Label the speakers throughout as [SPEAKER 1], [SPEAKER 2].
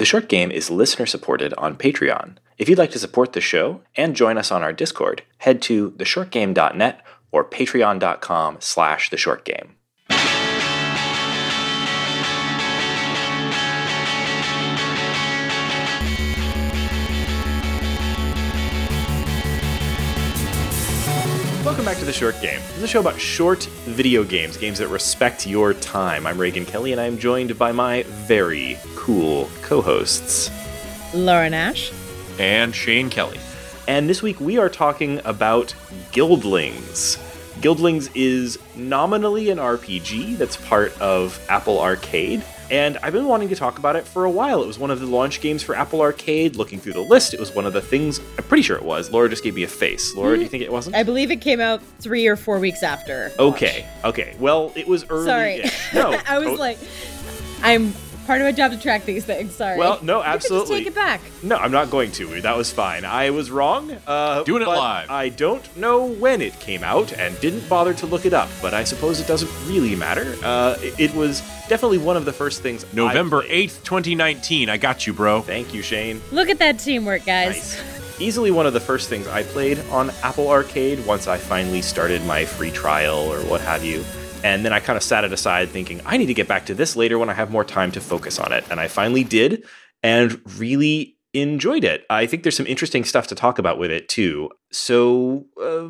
[SPEAKER 1] The short game is listener supported on Patreon. If you'd like to support the show and join us on our Discord, head to theshortgame.net or patreon.com slash theshortgame. Welcome back to The Short Game. This is a show about short video games, games that respect your time. I'm Reagan Kelly, and I'm joined by my very cool co hosts.
[SPEAKER 2] Lauren Ash.
[SPEAKER 3] and Shane Kelly.
[SPEAKER 1] And this week we are talking about Guildlings. Guildlings is nominally an RPG that's part of Apple Arcade. And I've been wanting to talk about it for a while. It was one of the launch games for Apple Arcade. Looking through the list, it was one of the things. I'm pretty sure it was. Laura just gave me a face. Laura, do you hmm. think it wasn't?
[SPEAKER 2] I believe it came out three or four weeks after.
[SPEAKER 1] Okay, okay. Well, it was early.
[SPEAKER 2] Sorry.
[SPEAKER 1] No,
[SPEAKER 2] I was
[SPEAKER 1] to-
[SPEAKER 2] like, I'm part of my job to track these things. Sorry.
[SPEAKER 1] Well, no,
[SPEAKER 2] You can
[SPEAKER 1] absolutely.
[SPEAKER 2] just take it back.
[SPEAKER 1] No, I'm not going to. That was fine. I was wrong. Uh,
[SPEAKER 3] Doing it live.
[SPEAKER 1] I don't know when it came out and didn't bother to look it up, but I suppose it doesn't really matter. Uh, it, it was definitely one of the first things.
[SPEAKER 3] November
[SPEAKER 1] played.
[SPEAKER 3] 8th, 2019. I got you, bro.
[SPEAKER 1] Thank you, Shane.
[SPEAKER 2] Look at that teamwork, guys.
[SPEAKER 1] Nice. Easily one of the first things I played on Apple Arcade once I finally started my free trial or what have you. And then I kind of sat it aside thinking, I need to get back to this later when I have more time to focus on it. And I finally did and really enjoyed it. I think there's some interesting stuff to talk about with it too. So, uh,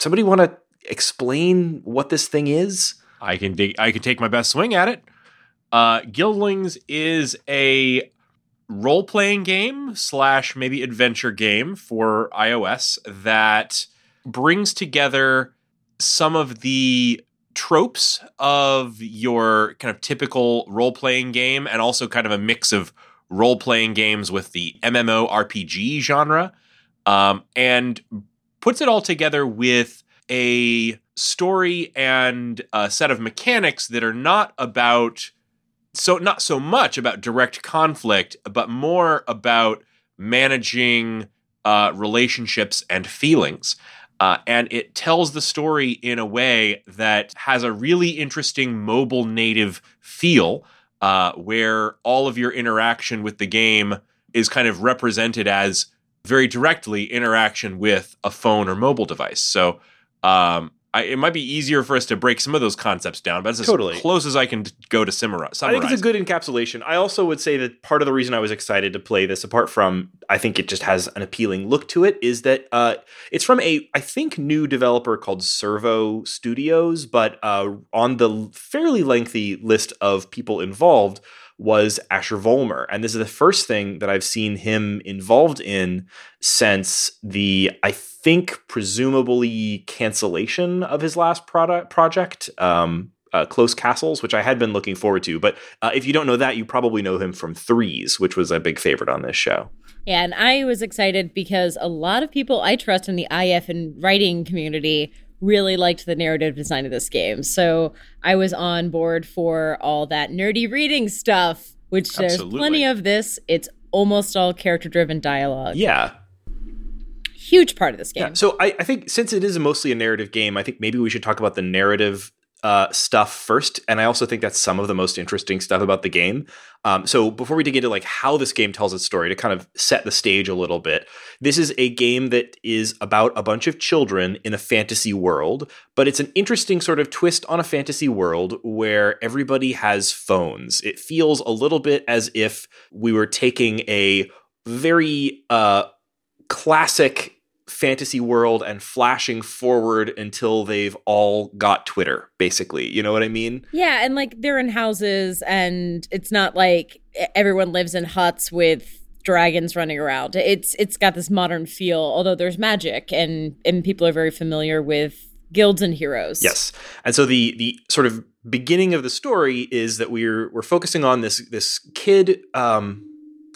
[SPEAKER 1] somebody want to explain what this thing is?
[SPEAKER 3] I can dig- I can take my best swing at it. Uh, Guildlings is a role playing game slash maybe adventure game for iOS that brings together some of the tropes of your kind of typical role playing game and also kind of a mix of role playing games with the MMO RPG genre um, and puts it all together with a story and a set of mechanics that are not about so not so much about direct conflict but more about managing uh, relationships and feelings uh, and it tells the story in a way that has a really interesting mobile native feel uh, where all of your interaction with the game is kind of represented as very directly interaction with a phone or mobile device. So um, I, it might be easier for us to break some of those concepts down, but that's as
[SPEAKER 1] Totally.
[SPEAKER 3] close as I can go to summarize.
[SPEAKER 1] I think it's a good encapsulation. I also would say that part of the reason I was excited to play this, apart from I think it just has an appealing look to it, is that uh, it's from a I think new developer called Sirvo Studios, but uh, on the fairly lengthy list of people involved was Asher Vollmer, and this is the first thing that I've seen him involved in since the I think presumably cancellation of his last product project. Um, uh, Close Castles, which I had been looking forward to. But uh, if you don't know that, you probably know him from Threes, which was a big favorite on this show.
[SPEAKER 2] Yeah, and I was excited because a lot of people I trust in the IF and writing community really liked the narrative design of this game. So I was on board for all that nerdy reading stuff, which there's plenty of this. It's almost all character driven dialogue.
[SPEAKER 1] Yeah.
[SPEAKER 2] Huge part of this game.
[SPEAKER 1] Yeah. So I, I think since it is mostly a narrative game, I think maybe we should talk about the narrative uh, stuff first. And I also think that's some of the most interesting stuff about the game. Um, so before we dig into like how this game tells its story, to kind of set the stage a little bit, this is a game that is about a bunch of children in a fantasy world, but it's an interesting sort of twist on a fantasy world where everybody has phones. It feels a little bit as if we were taking a very uh, classic fantasy world and flashing forward until they've all got Twitter, basically. You know what I mean?
[SPEAKER 2] Yeah, and like they're in houses, and it's not like everyone lives in huts with dragons running around. It's it's got this modern feel, although there's magic, and and people are very familiar with guilds and heroes.
[SPEAKER 1] Yes. And so the the sort of beginning of the story is that we're we're focusing on this this kid um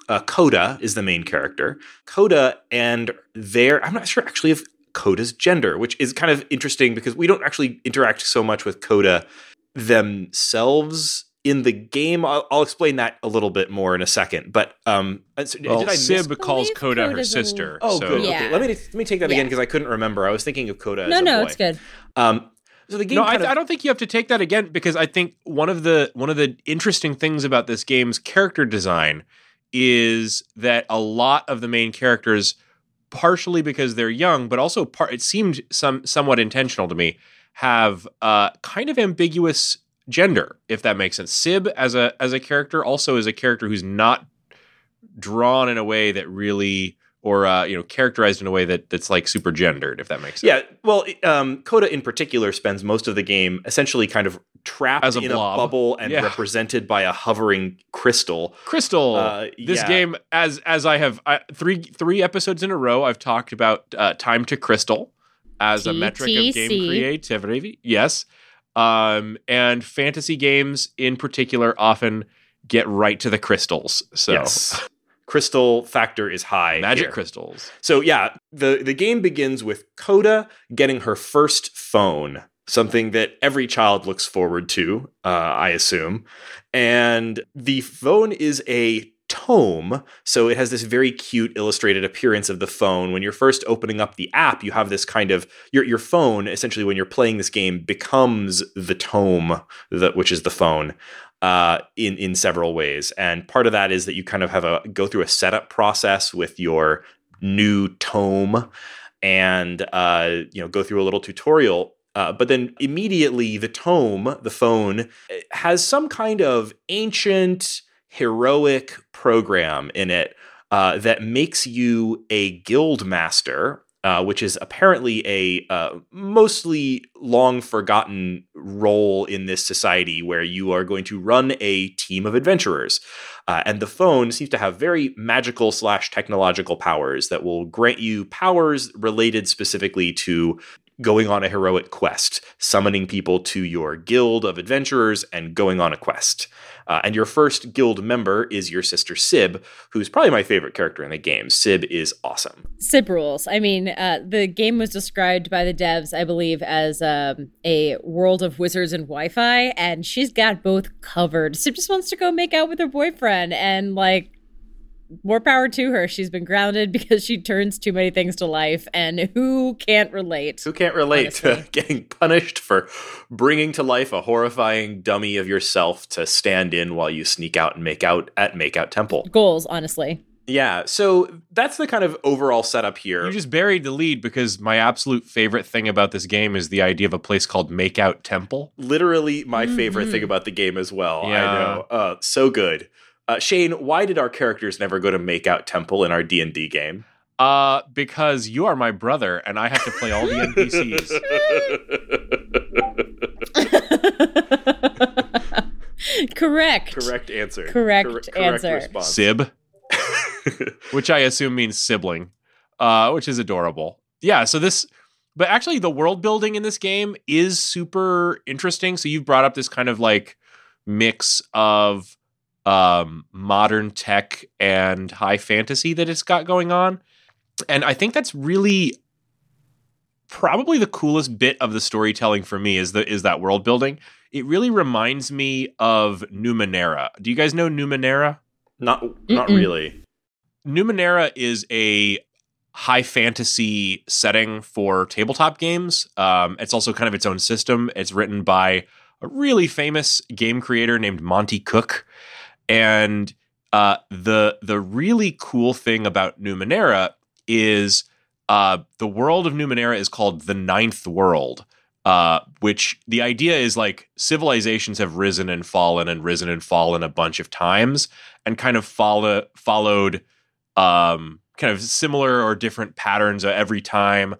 [SPEAKER 1] uh, Coda is the main character. Coda and their I'm not sure actually if Coda's gender, which is kind of interesting because we don't actually interact so much with Coda themselves in the game. I'll, I'll explain that a little bit more in a second. But um, so-
[SPEAKER 3] Well,
[SPEAKER 1] did I miss?
[SPEAKER 3] Sib calls
[SPEAKER 2] believe
[SPEAKER 3] Coda her
[SPEAKER 2] Coda's a-
[SPEAKER 3] sister.
[SPEAKER 1] Oh,
[SPEAKER 3] so
[SPEAKER 1] good.
[SPEAKER 2] Yeah.
[SPEAKER 1] Okay, let me let me take that
[SPEAKER 2] Yeah.
[SPEAKER 1] again because I couldn't remember. I was thinking of Coda.
[SPEAKER 2] No,
[SPEAKER 1] as a
[SPEAKER 2] no,
[SPEAKER 1] boy.
[SPEAKER 2] it's good.
[SPEAKER 1] Um, so the game.
[SPEAKER 3] no, I,
[SPEAKER 1] kind of-
[SPEAKER 3] I don't think you have to take that again because I think one of the one of the interesting things about this game's character design is that a lot of the main characters, partially because they're young, but also part it seemed some somewhat intentional to me, have uh, kind of ambiguous gender, if that makes sense. Sib as a as a character also is a character who's not drawn in a way that really or uh, you know characterized in a way that that's like super gendered if that makes sense
[SPEAKER 1] Yeah, well, um, Coda in particular spends most of the game essentially kind of trapped
[SPEAKER 3] As a
[SPEAKER 1] in
[SPEAKER 3] blob.
[SPEAKER 1] a bubble and
[SPEAKER 3] Yeah.
[SPEAKER 1] represented by a hovering crystal.
[SPEAKER 3] crystal
[SPEAKER 1] Uh,
[SPEAKER 3] this
[SPEAKER 1] yeah.
[SPEAKER 3] game as as i have I, three three episodes in a row i've talked about uh, time to crystal as a metric of game creativity yes um and fantasy games in particular often get right to the crystals so
[SPEAKER 1] Yes. Crystal factor is high.
[SPEAKER 3] magic
[SPEAKER 1] here.
[SPEAKER 3] crystals
[SPEAKER 1] So yeah, the the game begins with Coda getting her first phone, something that every child looks forward to, uh, I assume. And the phone is a tome, so it has this very cute illustrated appearance of the phone. When you're first opening up the app, you have this kind of your your phone essentially when you're playing this game becomes the tome, that which is the phone uh, in in several ways. And part of that is that you kind of have a go through a setup process with your new tome, and uh, you know go through a little tutorial. Uh, but then immediately the tome, the phone, eh, has some kind of ancient heroic program in it uh, that makes you a guild master uh, which is apparently a uh, mostly long forgotten role in this society where you are going to run a team of adventurers. Uh, and the phone seems to have very magical slash technological powers that will grant you powers related specifically to going on a heroic quest, summoning people to your guild of adventurers and going on a quest. Uh, and your first guild member is your sister Sib, who's probably my favorite character in the game. Sib is awesome.
[SPEAKER 2] Sib rules. I mean, uh, the game was described by the devs, I believe, as um, a world of wizards and Wi-Fi, and she's got both covered. Sib just wants to go make out with her boyfriend, and like, more power to her. She's been grounded because she turns too many things to life, and who can't relate?
[SPEAKER 1] Who can't relate to getting punished for bringing to life a horrifying dummy of yourself to stand in while you sneak out and make out at Makeout Temple?
[SPEAKER 2] Goals, honestly.
[SPEAKER 1] Yeah, so that's the kind of overall setup here.
[SPEAKER 3] You just buried the lead because my absolute favorite thing about this game is the idea of a place called Makeout Temple.
[SPEAKER 1] Literally my favorite
[SPEAKER 2] Mhm.
[SPEAKER 1] thing about the game as well. I know. Uh, so good. Uh, Shane, why did our characters never go to Makeout Temple in our D&D game?
[SPEAKER 3] Uh, because you are my brother and I have to play all the NPCs.
[SPEAKER 2] Correct.
[SPEAKER 1] Correct answer.
[SPEAKER 2] Correct answer.
[SPEAKER 1] response.
[SPEAKER 3] Sib, which I assume means sibling, uh, which is adorable. Yeah, so this, but actually, the world building in this game is super interesting. So you've brought up this kind of like mix of um, modern tech and high fantasy that it's got going on, and I think that's really probably the coolest bit of the storytelling for me is the is that world building. It really reminds me of Numenera. Do you guys know Numenera?
[SPEAKER 1] not not
[SPEAKER 2] Mm-mm.
[SPEAKER 1] really.
[SPEAKER 3] Numenera is a high fantasy setting for tabletop games. Um, it's also kind of its own system. It's written by a really famous game creator named Monte Cook, and uh, the the really cool thing about Numenera is uh, the world of Numenera is called the Ninth World. Uh, which the idea is like civilizations have risen and fallen and risen and fallen a bunch of times and kind of follow followed um, kind of similar or different patterns every time.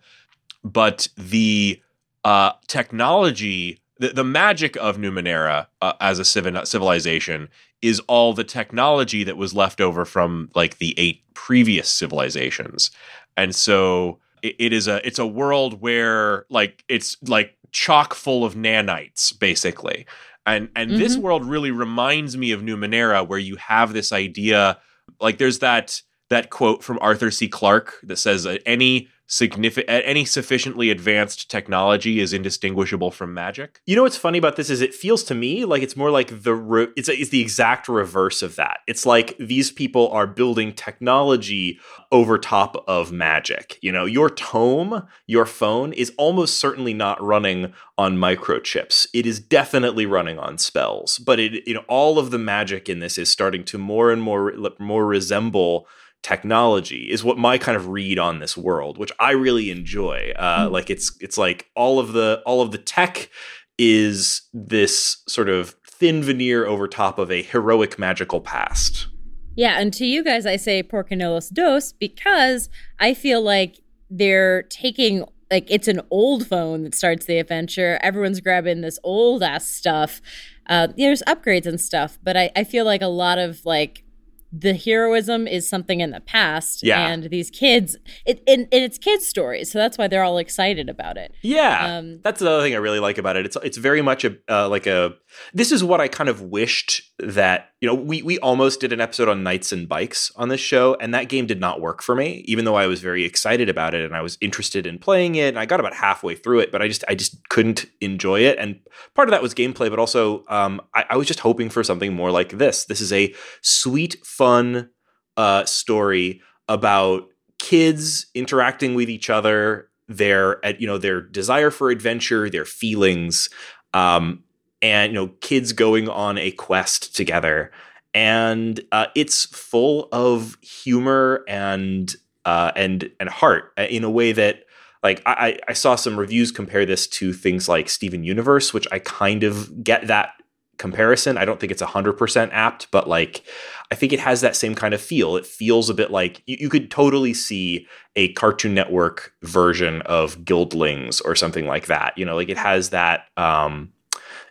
[SPEAKER 3] But the uh, technology, the, the magic of Numenera uh, as a civi- civilization is all the technology that was left over from like the eight previous civilizations. And so it, it is a it's a world where like it's like chock full of nanites basically. And and this
[SPEAKER 2] Mhm.
[SPEAKER 3] world really reminds me of Numenera where you have this idea like there's that that quote from Arthur C. Clarke that says that any significant any sufficiently advanced technology is indistinguishable from magic.
[SPEAKER 1] You know what's funny about this is it feels to me like it's more like the re- it's it's the exact reverse of that. It's like these people are building technology over top of magic. You know, your tome, your phone is almost certainly not running on microchips. It is definitely running on spells. But it you know all of the magic in this is starting to more and more more resemble technology is what my kind of read on this world which i really enjoy. Uh, mm. like it's it's like all of the all of the tech is this sort of thin veneer over top of a heroic magical past.
[SPEAKER 2] Yeah and to you guys i say porcanelos dos because i feel like they're taking like it's an old phone that starts the adventure. Everyone's grabbing this old ass stuff. Uh, there's upgrades and stuff but I, I feel like a lot of like the heroism is something in the past
[SPEAKER 1] yeah.
[SPEAKER 2] and these kids it and, and it's kids stories so that's why they're all excited about it.
[SPEAKER 1] Yeah. Um, that's another thing i really like about it. It's it's very much a uh, like a this is what i kind of wished that you know we we almost did an episode on knights and bikes on this show and that game did not work for me even though i was very excited about it and i was interested in playing it and i got about halfway through it but i just i just couldn't enjoy it and part of that was gameplay but also um, I, I was just hoping for something more like this. This is a sweet fun uh, story about kids interacting with each other their you know their desire for adventure their feelings um, and you know kids going on a quest together and uh, it's full of humor and uh, and and heart uh, in a way that like I, I saw some reviews compare this to things like Steven Universe, which I kind of get that comparison. I don't think it's 100% apt, but like I think it has that same kind of feel. It feels a bit like you, you could totally see a Cartoon Network version of Guildlings or something like that. You know, like it has that um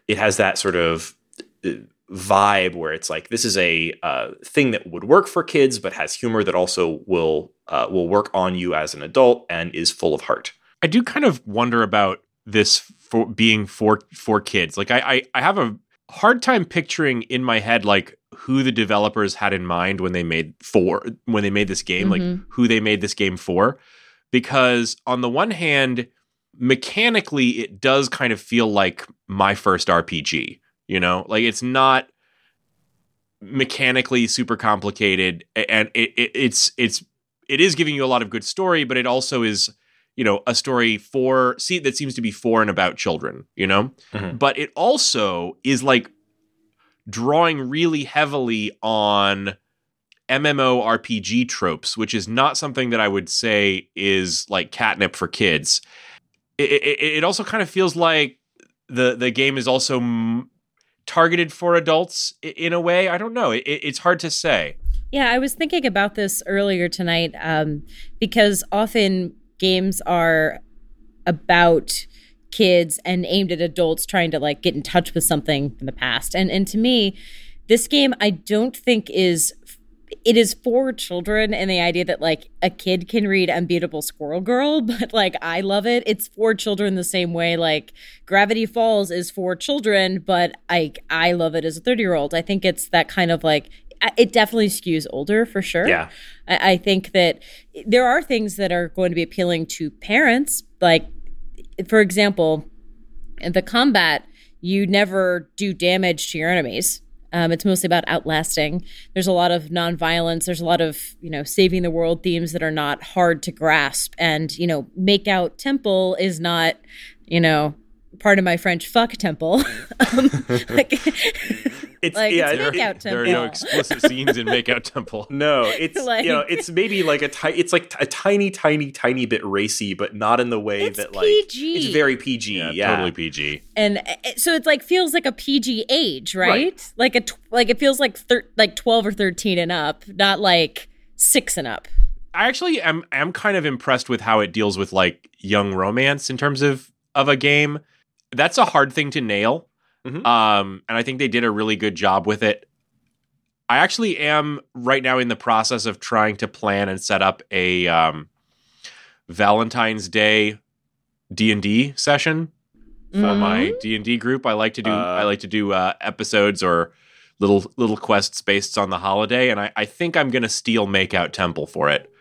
[SPEAKER 1] it has that sort of uh, vibe where it's like this is a uh, thing that would work for kids but has humor that also will uh, will work on you as an adult and is full of heart.
[SPEAKER 3] I do kind of wonder about this for being for for kids. Like I, I I have a hard time picturing in my head like who the developers had in mind when they made for when they made this game, mm-hmm. like who they made this game for. Because on the one hand, mechanically it does kind of feel like my first RPG, you know? Like it's not mechanically super complicated and it, it, it's it's it is giving you a lot of good story, but it also is you know a story for see that seems to be for and about children you know mm-hmm. but it also is like drawing really heavily on MMORPG tropes, which is not something that I would say is like catnip for kids. It, it, also kind of feels like the the game is also m- targeted for adults in a way. I don't know. It, it's hard to say.
[SPEAKER 2] Yeah, I was thinking about this earlier tonight um, because often games are about kids and aimed at adults trying to like get in touch with something in the past. And and to me, this game I don't think is it is for children and the idea that like a kid can read unbeatable squirrel girl but like i love it it's for children the same way like gravity falls is for children but i i love it as a 30 year old i think it's that kind of like it definitely skews older for sure.
[SPEAKER 1] Yeah.
[SPEAKER 2] I, I think that there are things that are going to be appealing to parents. Like, for example, in the combat, you never do damage to your enemies. Um, it's mostly about outlasting. There's a lot of nonviolence. There's a lot of you know saving the world themes that are not hard to grasp. And you know, make out temple is not you know part of my French fuck temple. um, like,
[SPEAKER 1] it's
[SPEAKER 2] like,
[SPEAKER 1] yeah,
[SPEAKER 2] it's
[SPEAKER 1] there,
[SPEAKER 2] makeout
[SPEAKER 3] there are no explicit scenes in Makeout Temple.
[SPEAKER 1] No, it's
[SPEAKER 2] Like-
[SPEAKER 1] you know, it's maybe like a ti- it's like a tiny, tiny, tiny bit racy, but not in the way
[SPEAKER 2] It's
[SPEAKER 1] that like
[SPEAKER 2] PG.
[SPEAKER 1] it's very PG.
[SPEAKER 3] Yeah,
[SPEAKER 1] Yeah,
[SPEAKER 3] totally PG.
[SPEAKER 2] and it, so it's like feels like a PG age, right?
[SPEAKER 1] Right.
[SPEAKER 2] Like a tw- like it feels like thir- like twelve or thirteen and up, not like six and up.
[SPEAKER 3] I actually am am kind of impressed with how it deals with like young romance in terms of of a game. That's a hard thing to nail.
[SPEAKER 1] Mhm.
[SPEAKER 3] Um, and I think they did a really good job with it. I actually am right now in the process of trying to plan and set up a um, Valentine's Day D and D session for
[SPEAKER 2] Mhm.
[SPEAKER 3] my D and D group. I like to do
[SPEAKER 1] Uh,
[SPEAKER 3] I like to do uh, episodes or little little quests based on the holiday, and I, I think I'm gonna steal Makeout Temple for it.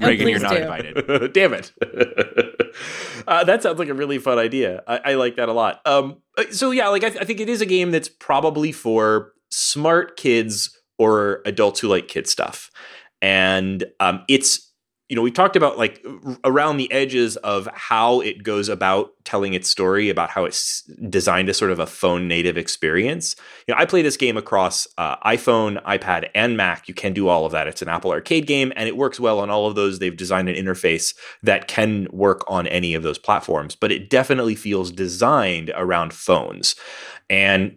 [SPEAKER 3] Reagan, you're not
[SPEAKER 2] do.
[SPEAKER 3] invited.
[SPEAKER 1] Damn it. uh, that sounds like a really fun idea. I, I like that a lot. Um, uh, so yeah, like I, th- I think it is a game that's probably for smart kids or adults who like kid stuff, and um, it's you know we talked about like around the edges of how it goes about telling its story, about how it's designed as sort of a phone native experience. You know, I play this game across uh, iPhone, iPad, and Mac. You can do all of that. It's an Apple Arcade game, and it works well on all of those. They've designed an interface that can work on any of those platforms, but it definitely feels designed around phones. And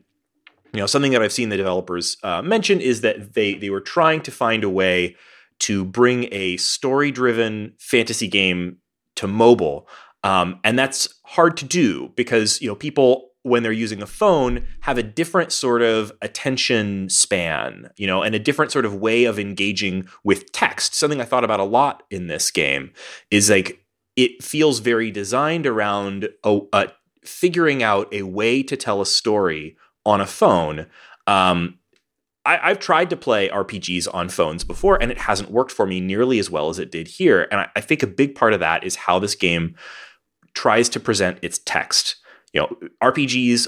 [SPEAKER 1] you know, something that I've seen the developers uh, mention is that they they were trying to find a way to bring a story driven fantasy game to mobile. Um, and that's hard to do because you know people when they're using a phone have a different sort of attention span you know and a different sort of way of engaging with text something i thought about a lot in this game is like it feels very designed around a, a figuring out a way to tell a story on a phone um, I, have tried to play RPGs on phones before, and it hasn't worked for me nearly as well as it did here. And I, I think a big part of that is how this game tries to present its text. You know, RPGs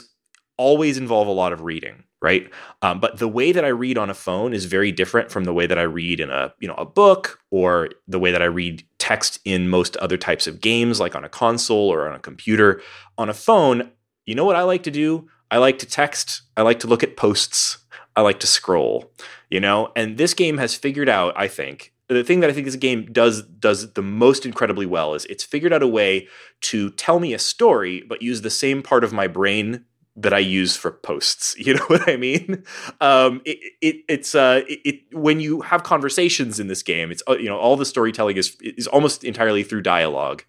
[SPEAKER 1] always involve a lot of reading, right? Um, but the way that I read on a phone is very different from the way that I read in a you know a book or the way that I read text in most other types of games, like on a console or on a computer. On a phone, you know what I like to do? I like to text. I like to look at posts. I like to scroll, you know? And this game has figured out, I think, the thing that I think this game does does the most incredibly well is it's figured out a way to tell me a story, but use the same part of my brain that I use for posts. You know what I mean? Um, it, it, it's uh, it, it, when you have conversations in this game, it's uh, you know all the storytelling is is almost entirely through dialogue,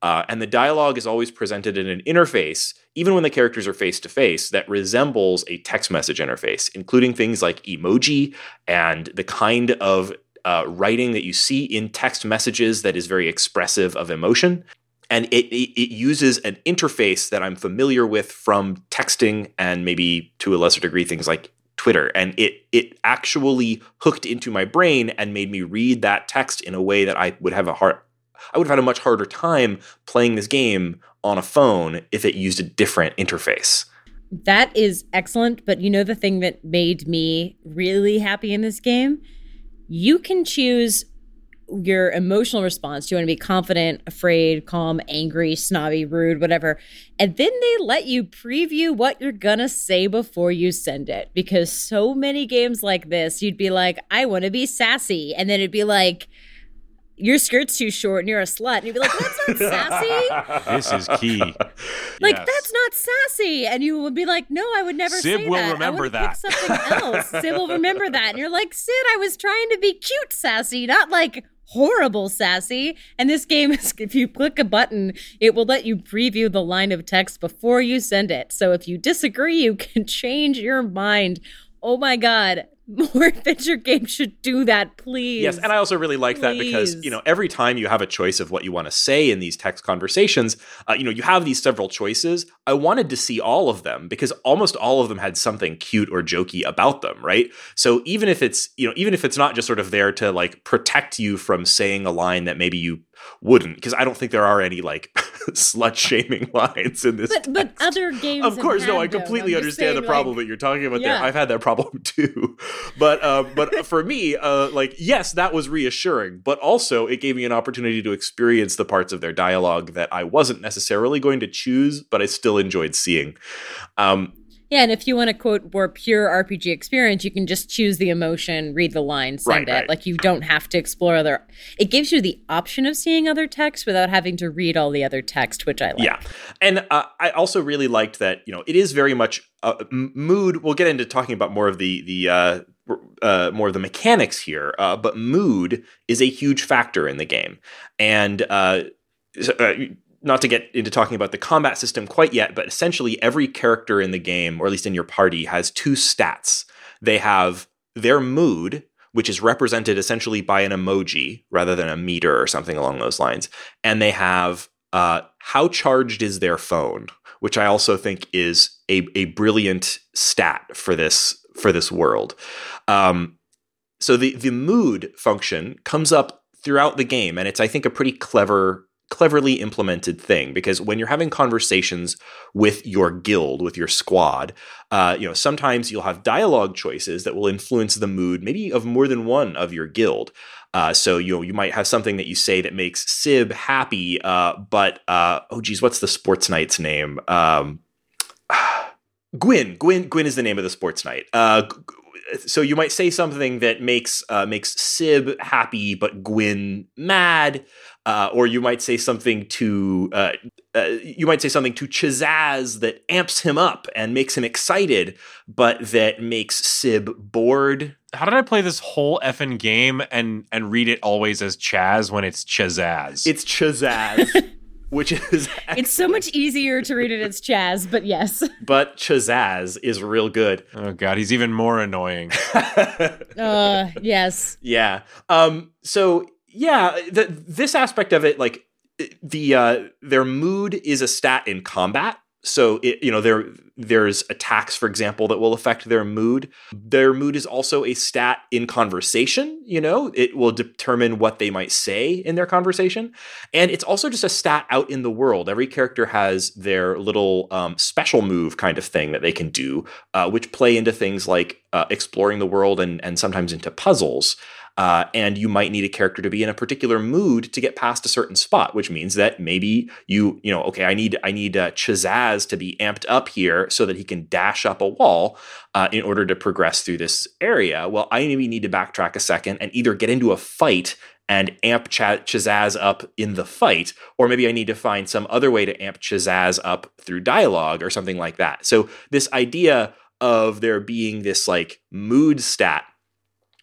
[SPEAKER 1] uh, and the dialogue is always presented in an interface, even when the characters are face to face, that resembles a text message interface, including things like emoji and the kind of uh, writing that you see in text messages that is very expressive of emotion and it, it, it uses an interface that I'm familiar with from texting and maybe to a lesser degree things like Twitter, and it it actually hooked into my brain and made me read that text in a way that I would have a hard I would have had a much harder time playing this game on a phone if it used a different interface.
[SPEAKER 2] That is excellent, but you know the thing that made me really happy in this game? You can choose your emotional response. Do you want to be confident, afraid, calm, angry, snobby, rude, whatever? And then they let you preview what you're going to say before you send it. Because so many games like this, you'd be like, I want to be sassy. And then it'd be like, your skirt's too short and you're a slut. And you'd be like, that's not sassy.
[SPEAKER 3] This is key.
[SPEAKER 2] Like,
[SPEAKER 3] Yes.
[SPEAKER 2] that's not sassy. And you would be like, no, I would never
[SPEAKER 3] Sib
[SPEAKER 2] say
[SPEAKER 3] will
[SPEAKER 2] that.
[SPEAKER 3] Remember that."
[SPEAKER 2] Pick something else. Sib will remember that. And you're like, Sib, I was trying to be cute sassy, not like horrible sassy. And this game is, if you click a button, it will let you preview the line of text before you send it. So if you disagree, you can change your mind. Oh my God. More adventure games should do that, please.
[SPEAKER 1] Yes, and I also really like that because you know every time you have a choice of what you want to say in these text conversations, uh, you know you have these several choices. I wanted to see all of them because almost all of them had something cute or jokey about them, right? So even if it's you know even if it's not just sort of there to like protect you from saying a line that maybe you wouldn't, because I don't think there are any like slut shaming lines in this.
[SPEAKER 2] but, but other games.
[SPEAKER 1] Of course, no, I completely understand the problem
[SPEAKER 2] like,
[SPEAKER 1] that you're talking about
[SPEAKER 2] Yeah.
[SPEAKER 1] there. I've had that problem too, but uh, but for me, uh, like yes, that was reassuring, but also it gave me an opportunity to experience the parts of their dialogue that I wasn't necessarily going to choose, but I still enjoyed seeing. Um,
[SPEAKER 2] Yeah, and if you want to quote more pure RPG experience, you can just choose the emotion, read the line, send
[SPEAKER 1] Right,
[SPEAKER 2] it.
[SPEAKER 1] right.
[SPEAKER 2] Like you don't have to explore other. It gives you the option of seeing other text without having to read all the other text, which I like.
[SPEAKER 1] Yeah, and uh, I also really liked that. You know, it is very much uh, mood. We'll get into talking about more of the the uh, uh, more of the mechanics here, uh, but mood is a huge factor in the game, and uh, uh, not to get into talking about the combat system quite yet, but essentially every character in the game, or at least in your party, has two stats. They have their mood, which is represented essentially by an emoji rather than a meter or something along those lines, and they have uh, how charged is their phone, which I also think is a, a brilliant stat for this for this world. Um, so the the mood function comes up throughout the game, and it's I think a pretty clever cleverly implemented thing because when you're having conversations with your guild with your squad uh, you know sometimes you'll have dialogue choices that will influence the mood maybe of more than one of your guild uh, so you know, you might have something that you say that makes Sib happy, uh, but uh, oh geez, what's the sports knight's name? Um, Gwyn. Gwyn. Gwyn is the name of the sports knight. Uh, so you might say something that makes uh, makes Sib happy, but Gwyn mad, uh, or you might say something to uh, uh, you might say something to Chazaz that amps him up and makes him excited, but that makes Sib bored.
[SPEAKER 3] How did I play this whole effing game and and read it always as Chaz when it's Chazaz?
[SPEAKER 1] It's Chazaz. which is
[SPEAKER 2] it's so much easier to read it as Chaz, but yes.
[SPEAKER 1] But Chazaz is real good.
[SPEAKER 3] Oh god, he's even more annoying.
[SPEAKER 2] uh, yes.
[SPEAKER 1] Yeah. Um. So yeah, the, this aspect of it, like the uh, their mood is a stat in combat, so it, you know there there's attacks for example that will affect their mood. Their mood is also a stat in conversation you know? It will determine what they might say in their conversation. And it's also just a stat out in the world. Every character has their little um, special move kind of thing that they can do uh, which play into things like uh, exploring the world and and sometimes into puzzles uh, and you might need a character to be in a particular mood to get past a certain spot, which means that maybe you, you know, okay, I need I need uh, Chazaz to be amped up here so that he can dash up a wall uh, in order to progress through this area. Well, I maybe need to backtrack a second and either get into a fight and amp Ch- Chazaz up in the fight, or maybe I need to find some other way to amp Chazaz up through dialogue or something like that. So this idea of there being this like mood stat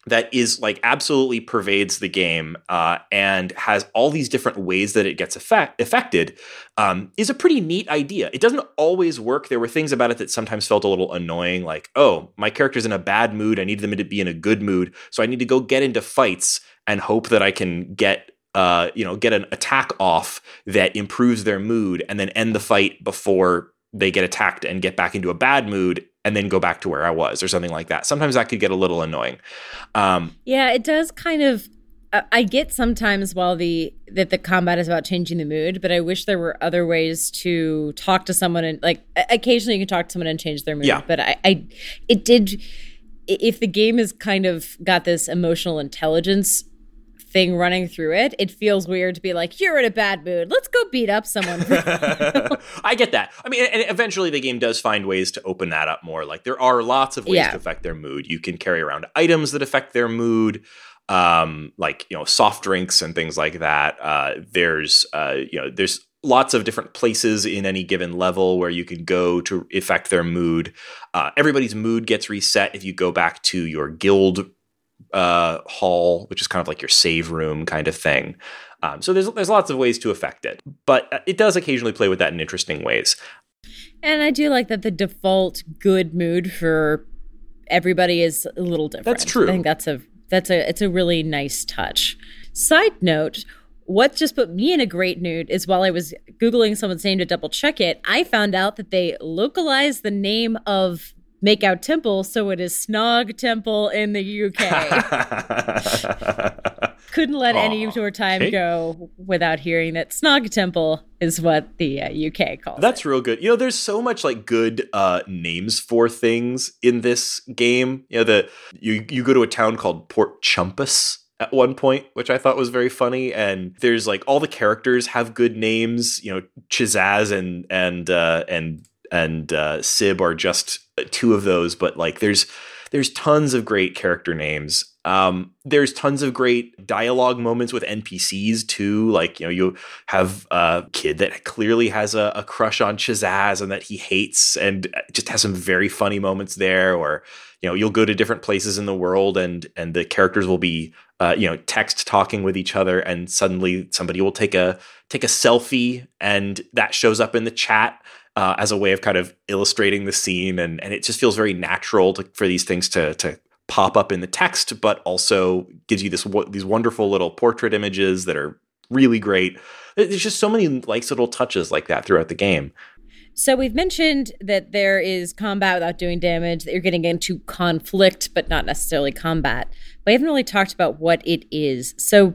[SPEAKER 1] that is like absolutely pervades the game uh, and has all these different ways that it gets effect- affected um, is a pretty neat idea. It doesn't always work. There were things about it that sometimes felt a little annoying, like, oh, my character's in a bad mood. I need them to be in a good mood. So I need to go get into fights and hope that I can get uh, you know, get an attack off that improves their mood and then end the fight before they get attacked and get back into a bad mood and then go back to where I was or something like that. Sometimes that could get a little annoying. Um,
[SPEAKER 2] yeah, it does kind of. I get sometimes while the that the combat is about changing the mood, but I wish there were other ways to talk to someone and like occasionally you can talk to someone and change their mood.
[SPEAKER 1] Yeah.
[SPEAKER 2] But I, I it did if the game has kind of got this emotional intelligence thing running through it, it feels weird to be like, you're in a bad mood. Let's go beat up someone.
[SPEAKER 1] I get that. I mean, and eventually the game does find ways to open that up more. Like there are lots of ways yeah. to affect their mood. You can carry around items that affect their mood. Um, like you know, soft drinks and things like that. Uh, there's uh, you know, there's lots of different places in any given level where you can go to affect their mood. Uh, everybody's mood gets reset if you go back to your guild uh, hall, which is kind of like your save room kind of thing. Um, so there's there's lots of ways to affect it, but uh, it does occasionally play with that in interesting ways.
[SPEAKER 2] And I do like that the default good mood for everybody is a little different.
[SPEAKER 1] That's true.
[SPEAKER 2] I think that's a that's a it's a really nice touch. Side note, what just put me in a great mood is while I was googling someone's name to double check it, I found out that they localized the name of Makeout Temple, so it is Snog Temple in the UK. Couldn't let Aww. any more time okay. go without hearing that Snog Temple is what the uh, UK calls
[SPEAKER 1] That's
[SPEAKER 2] it.
[SPEAKER 1] real good. You know, there's so much like good uh, names for things in this game. You know, the you you go to a town called Port Chumpus at one point, which I thought was very funny. And there's like all the characters have good names. You know, Chazaz and and uh, and and uh, Sib are just two of those, but like there's there's tons of great character names. Um, there's tons of great dialogue moments with NPCs too. Like you know, you have a kid that clearly has a, a crush on Chazaz and that he hates, and just has some very funny moments there. Or you know, you'll go to different places in the world, and and the characters will be uh, you know text talking with each other, and suddenly somebody will take a take a selfie, and that shows up in the chat uh, as a way of kind of illustrating the scene, and and it just feels very natural to, for these things to to pop up in the text, but also gives you this these wonderful little portrait images that are really great. There's just so many nice little touches like that throughout the game.
[SPEAKER 2] So we've mentioned that there is combat without doing damage, that you're getting into conflict, but not necessarily combat. But I haven't really talked about what it is. So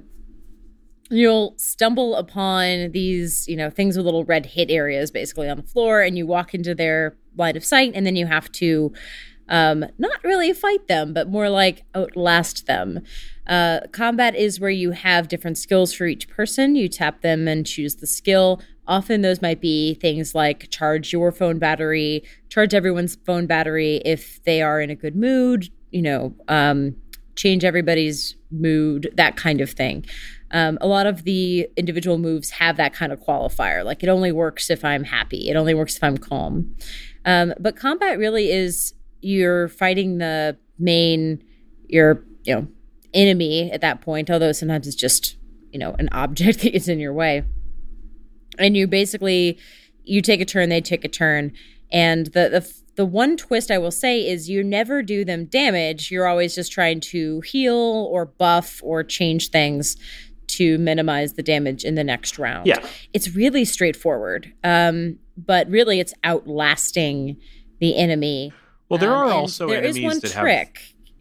[SPEAKER 2] you'll stumble upon these, you know, things with little red hit areas basically on the floor, and you walk into their line of sight, and then you have to um, not really fight them, but more like outlast them. Uh, combat is where you have different skills for each person. You tap them and choose the skill. Often those might be things like charge your phone battery, charge everyone's phone battery if they are in a good mood, you know, um, change everybody's mood, that kind of thing. Um, a lot of the individual moves have that kind of qualifier. Like it only works if I'm happy, it only works if I'm calm. Um, but combat really is you're fighting the main, your, you know, enemy at that point, although sometimes it's just, you know, an object that is in your way. And you basically you take a turn, they take a turn. And the the the one twist I will say is you never do them damage. You're always just trying to heal or buff or change things to minimize the damage in the next round.
[SPEAKER 1] Yeah.
[SPEAKER 2] It's really straightforward. Um, but really it's outlasting the enemy.
[SPEAKER 3] Well, there
[SPEAKER 2] Um,
[SPEAKER 3] are also
[SPEAKER 2] there is
[SPEAKER 3] enemies
[SPEAKER 2] one
[SPEAKER 3] that
[SPEAKER 2] trick.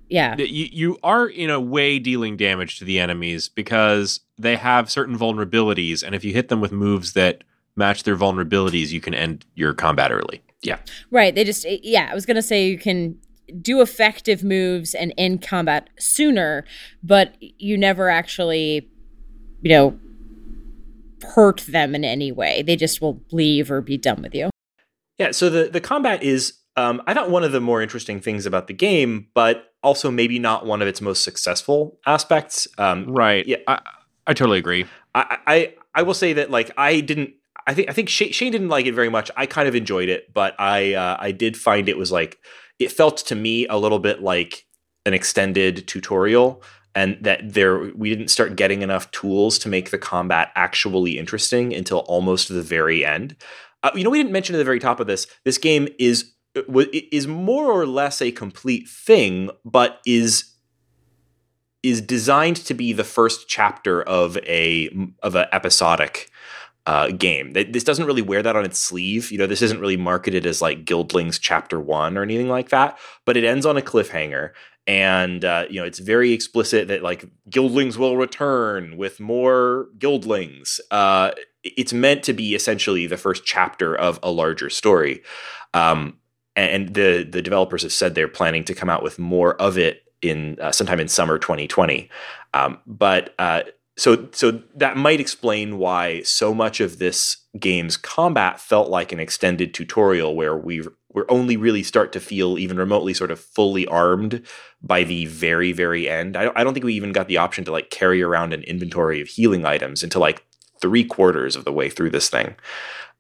[SPEAKER 2] yeah.
[SPEAKER 3] have that you, you are in a way dealing damage to the enemies because they have certain vulnerabilities, and if you hit them with moves that match their vulnerabilities, you can end your combat early. Yeah.
[SPEAKER 2] Right. They just, yeah, I was going to say you can do effective moves and end combat sooner, but you never actually, you know, hurt them in any way. They just will leave or be done with you.
[SPEAKER 1] Yeah, so the the combat is um, I thought one of the more interesting things about the game, but also maybe not one of its most successful aspects. Um,
[SPEAKER 3] Right.
[SPEAKER 1] Yeah.
[SPEAKER 3] I, I totally agree.
[SPEAKER 1] I, I I will say that like I didn't. I think I think Shane, Shane didn't like it very much. I kind of enjoyed it, but I uh, I did find it was like it felt to me a little bit like an extended tutorial, and that there we didn't start getting enough tools to make the combat actually interesting until almost the very end. Uh, you know, we didn't mention at the very top of this. This game is is more or less a complete thing, but is is designed to be the first chapter of a of an episodic uh, game. This doesn't really wear that on its sleeve. You know, this isn't really marketed as like Guildlings Chapter One or anything like that. But it ends on a cliffhanger, and uh, you know, it's very explicit that like Guildlings will return with more Guildlings. Uh, it's meant to be essentially the first chapter of a larger story. Um, and the the developers have said they're planning to come out with more of it in uh, sometime in summer 2020. Um, but uh, so so that might explain why so much of this game's combat felt like an extended tutorial where we we're only really start to feel even remotely sort of fully armed by the very very end. I don't, I don't think we even got the option to like carry around an inventory of healing items until like three quarters of the way through this thing.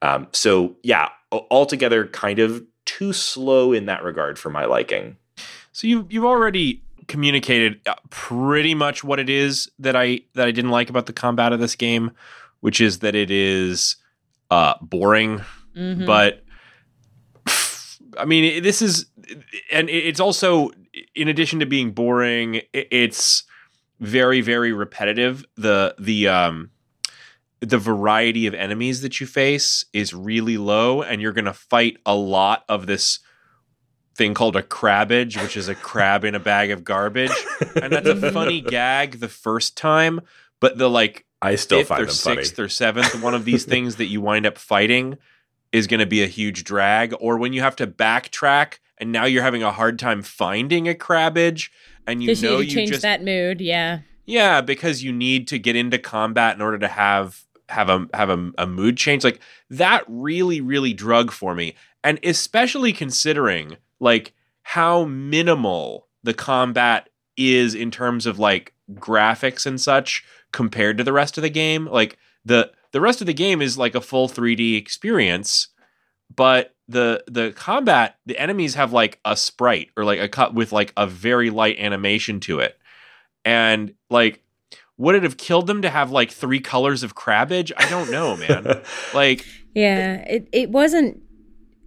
[SPEAKER 1] Um, so yeah, altogether kind of too slow in that regard for my liking.
[SPEAKER 3] So you you've already communicated uh, pretty much what it is that I that I didn't like about the combat of this game, which is that it is uh, boring.
[SPEAKER 2] Mhm.
[SPEAKER 3] But I mean, this is, and it's also in addition to being boring, it's very very repetitive. The the um the variety of enemies that you face is really low, and you're going to fight a lot of this thing called a crabbage, which is a crab in a bag of garbage. And that's a funny gag the first time, but the like
[SPEAKER 1] I still
[SPEAKER 3] fifth
[SPEAKER 1] find
[SPEAKER 3] or
[SPEAKER 1] them funny.
[SPEAKER 3] sixth or seventh one of these things that you wind up fighting is going to be a huge drag. Or when you have to backtrack and now you're having a hard time finding a crabbage and you know you
[SPEAKER 2] change
[SPEAKER 3] just
[SPEAKER 2] that mood. Yeah.
[SPEAKER 3] yeah, because you need to get into combat in order to have have a have a, a mood change. Like that really really drug for me, and especially considering like how minimal the combat is in terms of like graphics and such compared to the rest of the game. Like the the rest of the game is like a full 3D experience, but the the combat the enemies have like a sprite or like a cut with like a very light animation to it. And like would it have killed them to have like three colors of crabbage i don't know man. Like
[SPEAKER 2] Yeah, it it wasn't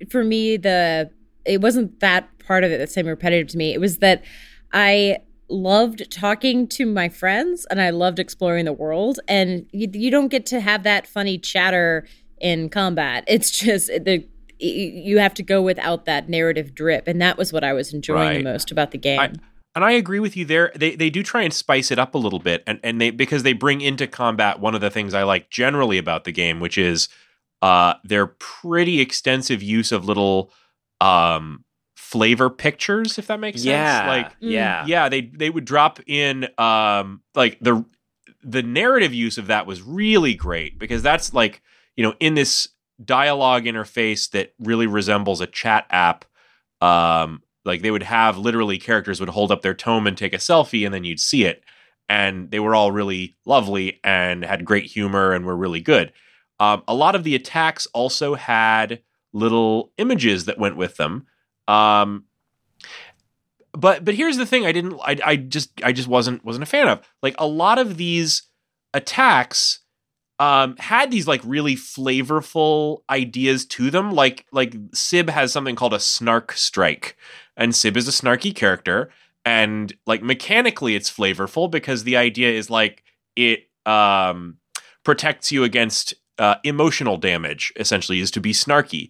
[SPEAKER 2] for me the it wasn't that part of it that seemed repetitive to me. It was that I loved talking to my friends and I loved exploring the world and you, you don't get to have that funny chatter in combat. It's just the you have to go without that narrative drip and that was what I was enjoying
[SPEAKER 3] Right.
[SPEAKER 2] the most about the game.
[SPEAKER 3] I- and I agree with you there. They they do try and spice it up a little bit, and and they because they bring into combat one of the things I like generally about the game, which is uh their pretty extensive use of little um flavor pictures, if that makes
[SPEAKER 1] yeah,
[SPEAKER 3] sense. Like
[SPEAKER 2] Mm.
[SPEAKER 1] yeah,
[SPEAKER 3] yeah, they they would drop in um like the the narrative use of that was really great because that's like you know in this dialogue interface that really resembles a chat app um like they would have literally characters would hold up their tome and take a selfie and then you'd see it and they were all really lovely and had great humor and were really good um, a lot of the attacks also had little images that went with them um, but but here's the thing i didn't I, I just i just wasn't wasn't a fan of. Like a lot of these attacks um had these like really flavorful ideas to them. Like like sib has something called a snark strike and sib is a snarky character. And like mechanically it's flavorful because the idea is like it um protects you against uh, emotional damage essentially is to be snarky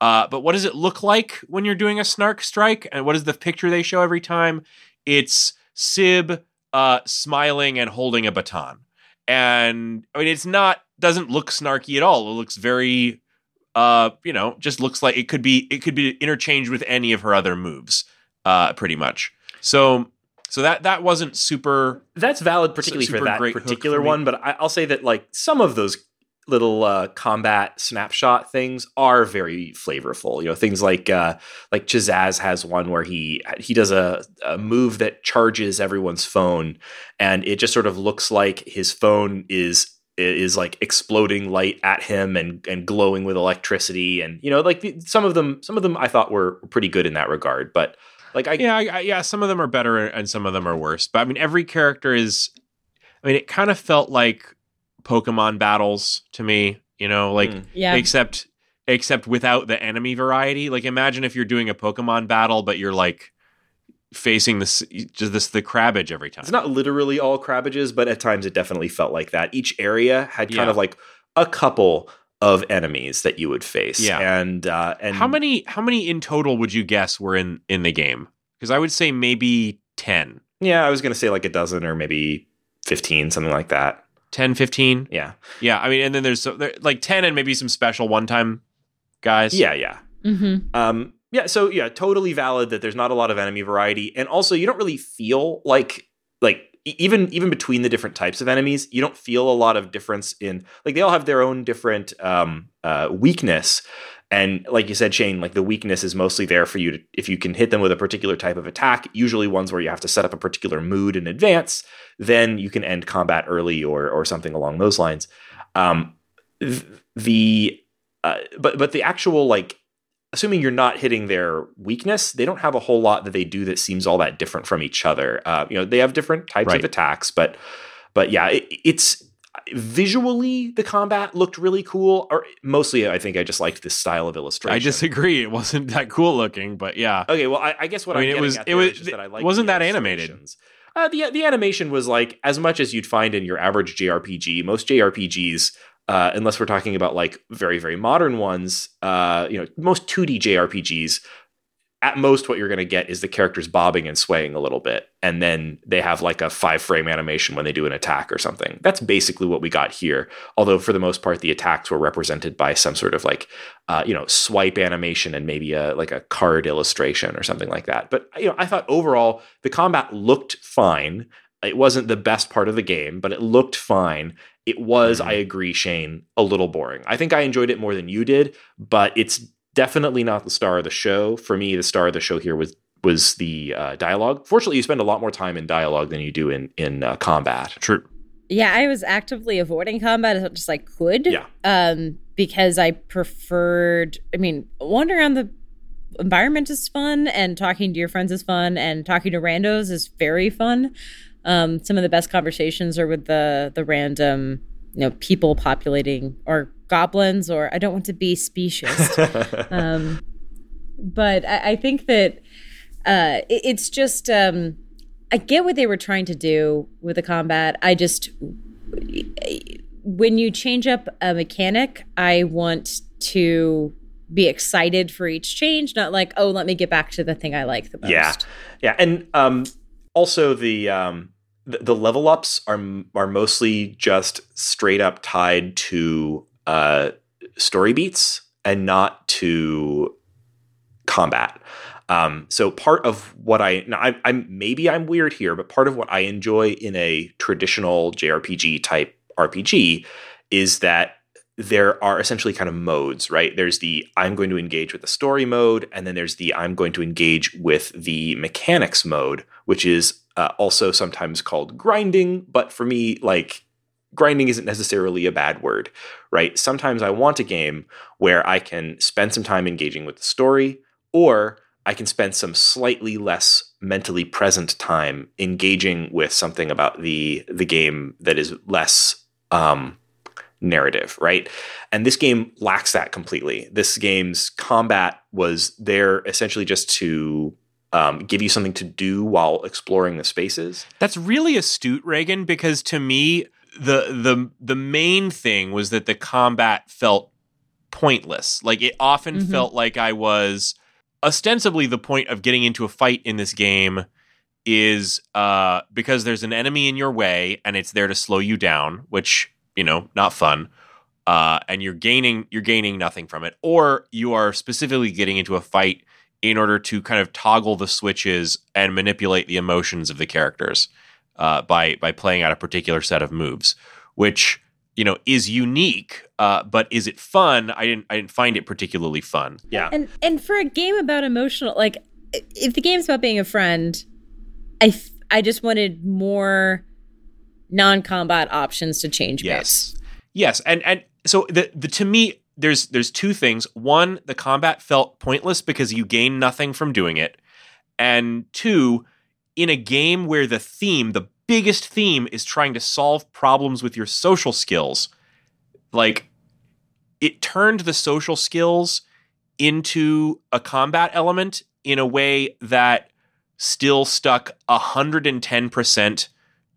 [SPEAKER 3] uh, but what does it look like when you're doing a snark strike? And what is the picture they show every time? It's Sib uh, smiling and holding a baton. And I mean, it's not doesn't look snarky at all. It looks very, uh, you know, just looks like it could be it could be interchanged with any of her other moves, uh, pretty much. So, so that that wasn't super.
[SPEAKER 1] that's valid, particularly for that particular one. But I, I'll say that like some of those little uh, combat snapshot things are very flavorful. You know, things like uh, like Chazaz has one where he he does a, a move that charges everyone's phone, and it just sort of looks like his phone is is like exploding light at him and and glowing with electricity and you know like the, some of them some of them I thought were pretty good in that regard but like I
[SPEAKER 3] Yeah, I, I- yeah. Some of them are better and some of them are worse. But I mean, every character is. I mean, it kind of felt like Pokemon battles to me. You know, like
[SPEAKER 1] Mm.
[SPEAKER 2] Yeah.
[SPEAKER 3] except except without the enemy variety. Like imagine if you're doing a Pokemon battle, but you're like facing this just this the Crabbage every time.
[SPEAKER 1] It's not literally all Crabbages, but at times it definitely felt like that. Each area had kind
[SPEAKER 3] Yeah.
[SPEAKER 1] of like a couple of enemies that you would face.
[SPEAKER 3] Yeah.
[SPEAKER 1] And uh and
[SPEAKER 3] how many how many in total would you guess were in in the game? Because I would say maybe 10.
[SPEAKER 1] Yeah, I was gonna say like a dozen or maybe fifteen, something like that.
[SPEAKER 3] 10, 15.
[SPEAKER 1] Yeah.
[SPEAKER 3] Yeah, I mean, and then there's so, there, like 10 and maybe some special one time guys.
[SPEAKER 1] Yeah, yeah.
[SPEAKER 2] Mm-hmm.
[SPEAKER 1] Um yeah, so yeah, totally valid that there's not a lot of enemy variety. And also you don't really feel like like even even between the different types of enemies, you don't feel a lot of difference in like they all have their own different um uh weakness. And like you said, Shane, like the weakness is mostly there for you to if you can hit them with a particular type of attack, usually ones where you have to set up a particular mood in advance, then you can end combat early or or something along those lines. Um the uh, but but the actual like assuming you're not hitting their weakness, they don't have a whole lot that they do that seems all that different from each other. Uh, you know, they have different types
[SPEAKER 3] Right.
[SPEAKER 1] of attacks, but but yeah, it, it's visually the combat looked really cool. Or mostly, I think I just liked this style of illustration.
[SPEAKER 3] I disagree. It wasn't that cool looking, but yeah.
[SPEAKER 1] Okay, well, I, I guess what
[SPEAKER 3] I mean, it was- it was-
[SPEAKER 1] that I like
[SPEAKER 3] wasn't that animated.
[SPEAKER 1] Uh, the the animation was like as much as you'd find in your average JRPG. Most JRPGs, uh, unless we're talking about like very very modern ones, uh, you know, most 2D JRPGs, at most what you're going to get is the characters bobbing and swaying a little bit, and then they have like a five frame animation when they do an attack or something. That's basically what we got here. Although for the most part, the attacks were represented by some sort of like uh, you know swipe animation and maybe a like a card illustration or something like that. But you know, I thought overall the combat looked fine. It wasn't the best part of the game, but it looked fine. It was,
[SPEAKER 3] Mhm.
[SPEAKER 1] I agree, Shane, a little boring. I think I enjoyed it more than you did, but it's definitely not the star of the show. For me, the star of the show here was was the uh, dialogue. Fortunately, you spend a lot more time in dialogue than you do in in uh, combat.
[SPEAKER 3] True.
[SPEAKER 2] Yeah, I was actively avoiding combat as much as I could.
[SPEAKER 1] Yeah.
[SPEAKER 2] Um, because I preferred. I mean, wandering around the environment is fun, and talking to your friends is fun, and talking to randos is very fun. Um, some of the best conversations are with the the random, you know, people populating or goblins, or I don't want to be specious. um, but I, I think that uh, it- it's just um, I get what they were trying to do with the combat. I just when you change up a mechanic, I want to be excited for each change, not like oh, let me get back to the thing I like the most.
[SPEAKER 1] Yeah. Yeah, and um, also the um, the, the level ups are are mostly just straight up tied to uh, story beats and not to combat. Um, so part of what I, I, I'm maybe I'm weird here, but part of what I enjoy in a traditional JRPG type RPG is that there are essentially kind of modes, right? There's the I'm going to engage with the story mode, and then there's the I'm going to engage with the mechanics mode, which is uh, also sometimes called grinding. But for me, like grinding isn't necessarily a bad word, right? Sometimes I want a game where I can spend some time engaging with the story, or I can spend some slightly less mentally present time engaging with something about the the game that is less um, narrative, right? And this game lacks that completely. This game's combat was there essentially just to um, give you something to do while exploring the spaces.
[SPEAKER 3] That's really astute, Reagan, because to me, the the the main thing was that the combat felt pointless. Like it often mm-hmm. felt like I was ostensibly the point of getting into a fight in this game is uh, because there's an enemy in your way and it's there to slow you down, which you know not fun. Uh, and you're gaining you're gaining nothing from it, or you are specifically getting into a fight in order to kind of toggle the switches and manipulate the emotions of the characters uh, by by playing out a particular set of moves, which you know is unique uh, but is it fun? I didn't i didn't find it particularly fun.
[SPEAKER 1] Yeah.
[SPEAKER 2] And and for a game about emotional like if the game's about being a friend i i just wanted more non-combat options to change
[SPEAKER 3] yes. yes and and so the the to me there's there's two things. One the combat felt pointless because you gain nothing from doing it. And two in a game where the theme the biggest theme is trying to solve problems with your social skills. Like, it turned the social skills into a combat element in a way that still stuck 110%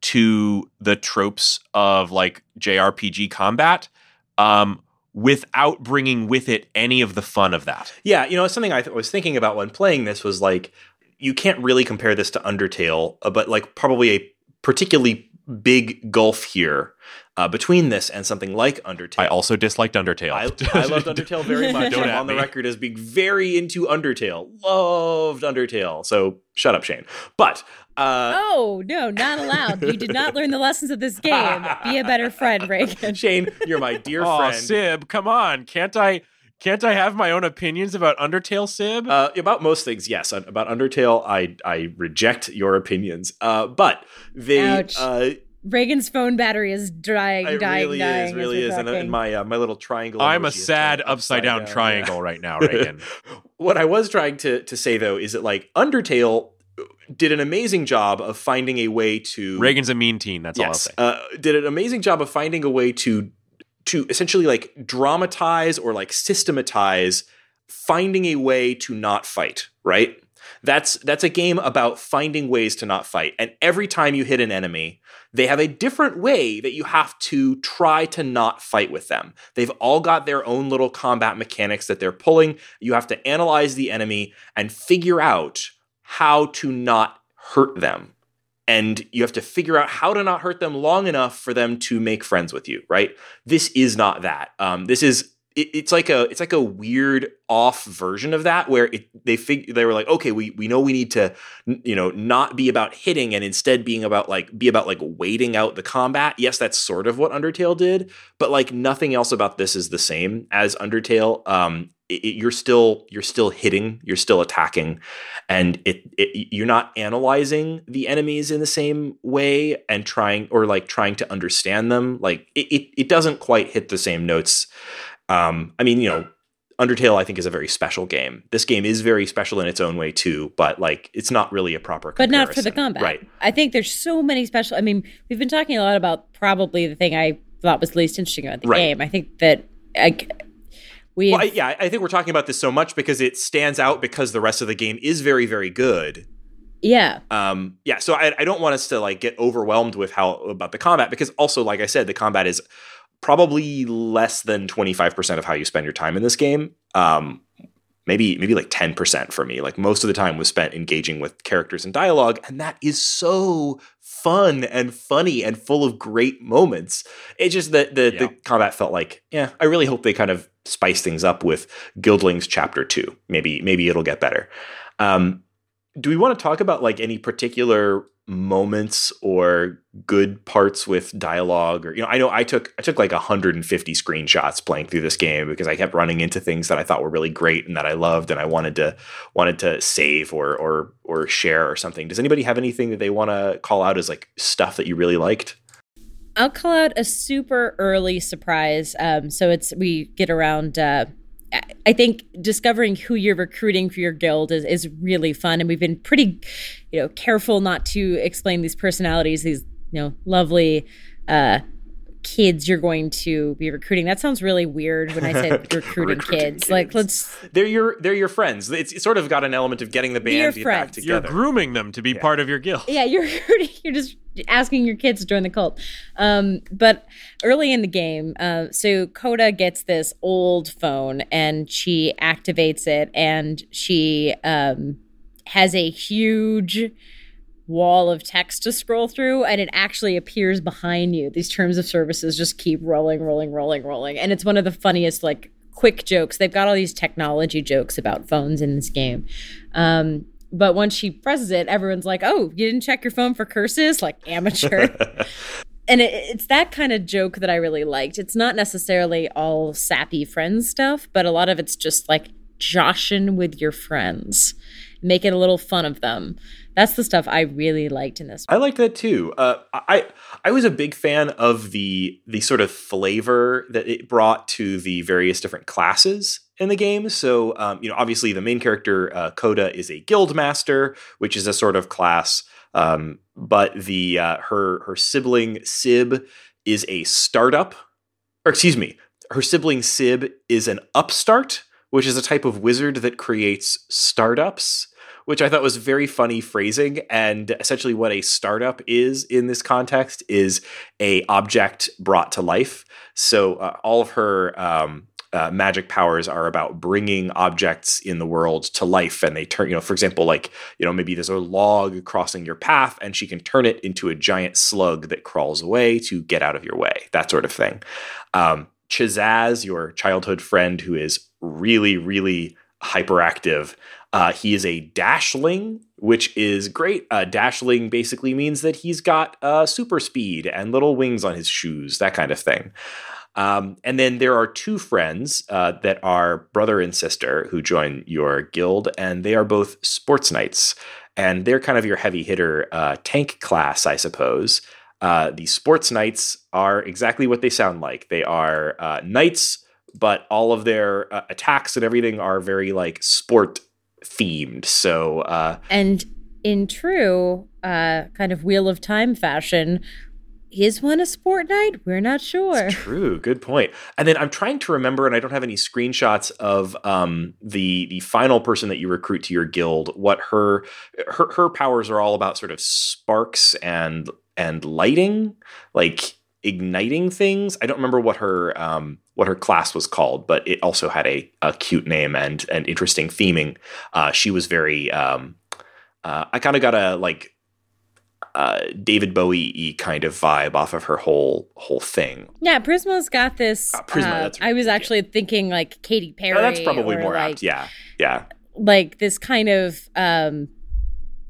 [SPEAKER 3] to the tropes of like JRPG combat um, without bringing with it any of the fun of that.
[SPEAKER 1] Yeah, you know, something I th- was thinking about when playing this was like, you can't really compare this to Undertale, uh, but like probably a particularly big gulf here uh, between this and something like Undertale.
[SPEAKER 3] I also disliked Undertale.
[SPEAKER 1] I, I loved Undertale very much. Don't I'm on the record as being very into Undertale. Loved Undertale. So shut up, Shane. But uh,
[SPEAKER 2] oh no, not allowed. You did not learn the lessons of this game. Be a better friend, Reagan.
[SPEAKER 1] Shane, you're my dear
[SPEAKER 3] oh,
[SPEAKER 1] friend.
[SPEAKER 3] Sib, come on, can't I? Can't I have my own opinions about Undertale, Sib?
[SPEAKER 1] Uh, about most things, yes. About Undertale, I I reject your opinions. Uh, but they. Uh,
[SPEAKER 2] Reagan's phone battery is dying,
[SPEAKER 1] it
[SPEAKER 2] dying,
[SPEAKER 1] really
[SPEAKER 2] dying.
[SPEAKER 1] Is, really is, and, and my uh, my little triangle.
[SPEAKER 3] I'm a sad upside, down, down, triangle yeah. right now, Reagan.
[SPEAKER 1] what I was trying to to say though is that like Undertale did an amazing job of finding a way to.
[SPEAKER 3] Reagan's a mean teen. That's yes,
[SPEAKER 1] all I'll say. Uh, did an amazing job of finding a way to to essentially like dramatize or like systematize finding a way to not fight, right? That's that's a game about finding ways to not fight. And every time you hit an enemy, they have a different way that you have to try to not fight with them. They've all got their own little combat mechanics that they're pulling. You have to analyze the enemy and figure out how to not hurt them and you have to figure out how to not hurt them long enough for them to make friends with you right? This is not that. Um, this is it, it's like a it's like a weird off version of that where it, they fig- they were like okay we we know we need to you know not be about hitting and instead being about like be about like waiting out the combat. Yes that's sort of what undertale did but like nothing else about this is the same as undertale. Um it, it, you're still you're still hitting, you're still attacking, and it, it you're not analyzing the enemies in the same way and trying or like trying to understand them. Like it it, it doesn't quite hit the same notes. Um, I mean, you know, Undertale, I think, is a very special game. This game is very special in its own way too, but like it's not really a proper.
[SPEAKER 2] But not for the combat,
[SPEAKER 1] right?
[SPEAKER 2] I think there's so many special. I mean, we've been talking a lot about probably the thing I thought was least interesting about the right. game. I think that I,
[SPEAKER 1] we well, I, yeah, I think we're talking about this so much because it stands out because the rest of the game is very, very good.
[SPEAKER 2] Yeah.
[SPEAKER 1] Um. Yeah. So I, I don't want us to like get overwhelmed with how about the combat because also, like I said, the combat is probably less than twenty five percent of how you spend your time in this game. Um. Maybe maybe like 10% for me. Like most of the time was spent engaging with characters and dialogue and that is so fun and funny and full of great moments. It just that the,
[SPEAKER 3] Yeah.
[SPEAKER 1] the combat felt like yeah i really hope they kind of spice things up with guildlings chapter 2 maybe maybe it'll get better. Um, do we want to talk about like any particular moments or good parts with dialogue or you know i know i took i took like 150 screenshots playing through this game because i kept running into things that i thought were really great and that i loved and i wanted to wanted to save or or or share or something does anybody have anything that they want to call out as like stuff that you really liked
[SPEAKER 2] I'll call out a super early surprise. Um, so it's we get around. Uh, I- I think discovering who you're recruiting for your guild is is really fun, and we've been pretty, you know, careful not to explain these personalities, these you know, lovely. Uh, kids you're going to be recruiting that sounds really weird when i said recruiting,
[SPEAKER 1] Recruiting
[SPEAKER 2] kids. like let's
[SPEAKER 1] they're your they're your friends it's, it's sort of got an element of getting the band
[SPEAKER 2] Your
[SPEAKER 1] back
[SPEAKER 2] friends.
[SPEAKER 3] You're
[SPEAKER 1] together
[SPEAKER 3] grooming them to be
[SPEAKER 1] Yeah.
[SPEAKER 3] part of your guild.
[SPEAKER 2] yeah you're you're just asking your kids to join the cult. Um, but early in the game uh, so coda gets this old phone and she activates it and she um, has a huge wall of text to scroll through and it actually appears behind you. These terms of services just keep rolling rolling rolling rolling. And it's one of the funniest like quick jokes. They've got all these technology jokes about phones in this game. Um, but once she presses it everyone's like oh you didn't check your phone for curses? Like amateur. And it, it's that kind of joke that i really liked. It's not necessarily all sappy friends stuff but a lot of it's just like joshing with your friends. Making a little fun of them. That's the stuff i really liked in this.
[SPEAKER 1] I like that too. Uh, I I was a big fan of the the sort of flavor that it brought to the various different classes in the game. So um, you know, obviously the main character uh, Coda is a guild master, which is a sort of class. Um, but the uh, her her sibling Sib is a startup, or excuse me, her sibling Sib is an upstart, which is a type of wizard that creates startups which I thought was very funny phrasing. And essentially, what a startup is in this context is a object brought to life. So uh, all of her um, uh, magic powers are about bringing objects in the world to life, and they turn. You know, for example, like you know, maybe there's a log crossing your path, and she can turn it into a giant slug that crawls away to get out of your way. That sort of thing. Um, Chazaz, your childhood friend, who is really, really hyperactive. Uh, he is a dashling, which is great. Uh, dashling basically means that he's got uh, super speed and little wings on his shoes, that kind of thing. Um, and then there are two friends uh, that are brother and sister who join your guild, and they are both sports knights. And they're kind of your heavy hitter uh, tank class, I suppose. Uh, the sports knights are exactly what they sound like. They are uh, knights, but all of their uh, attacks and everything are very like sport themed. So uh,
[SPEAKER 2] and in true uh, kind of wheel of time fashion is one a sport night we're not sure
[SPEAKER 1] It's true. Good point. And then I'm trying to remember, and I don't have any screenshots of um, the the final person that you recruit to your guild. What her her her powers are all about, sort of sparks and and lighting, like igniting things. I don't remember what her um, what her class was called, but it also had a, a cute name and and interesting theming. Uh, she was very. Um, uh, I kind of got a like uh, David Bowie kind of vibe off of her whole whole thing.
[SPEAKER 2] yeah prisma's got this
[SPEAKER 1] Ah, Prisma,
[SPEAKER 2] uh,
[SPEAKER 1] that's
[SPEAKER 2] i was
[SPEAKER 1] right,
[SPEAKER 2] actually thinking like katy perry
[SPEAKER 1] Oh, that's probably more
[SPEAKER 2] like,
[SPEAKER 1] apt. Yeah, yeah.
[SPEAKER 2] like this kind of um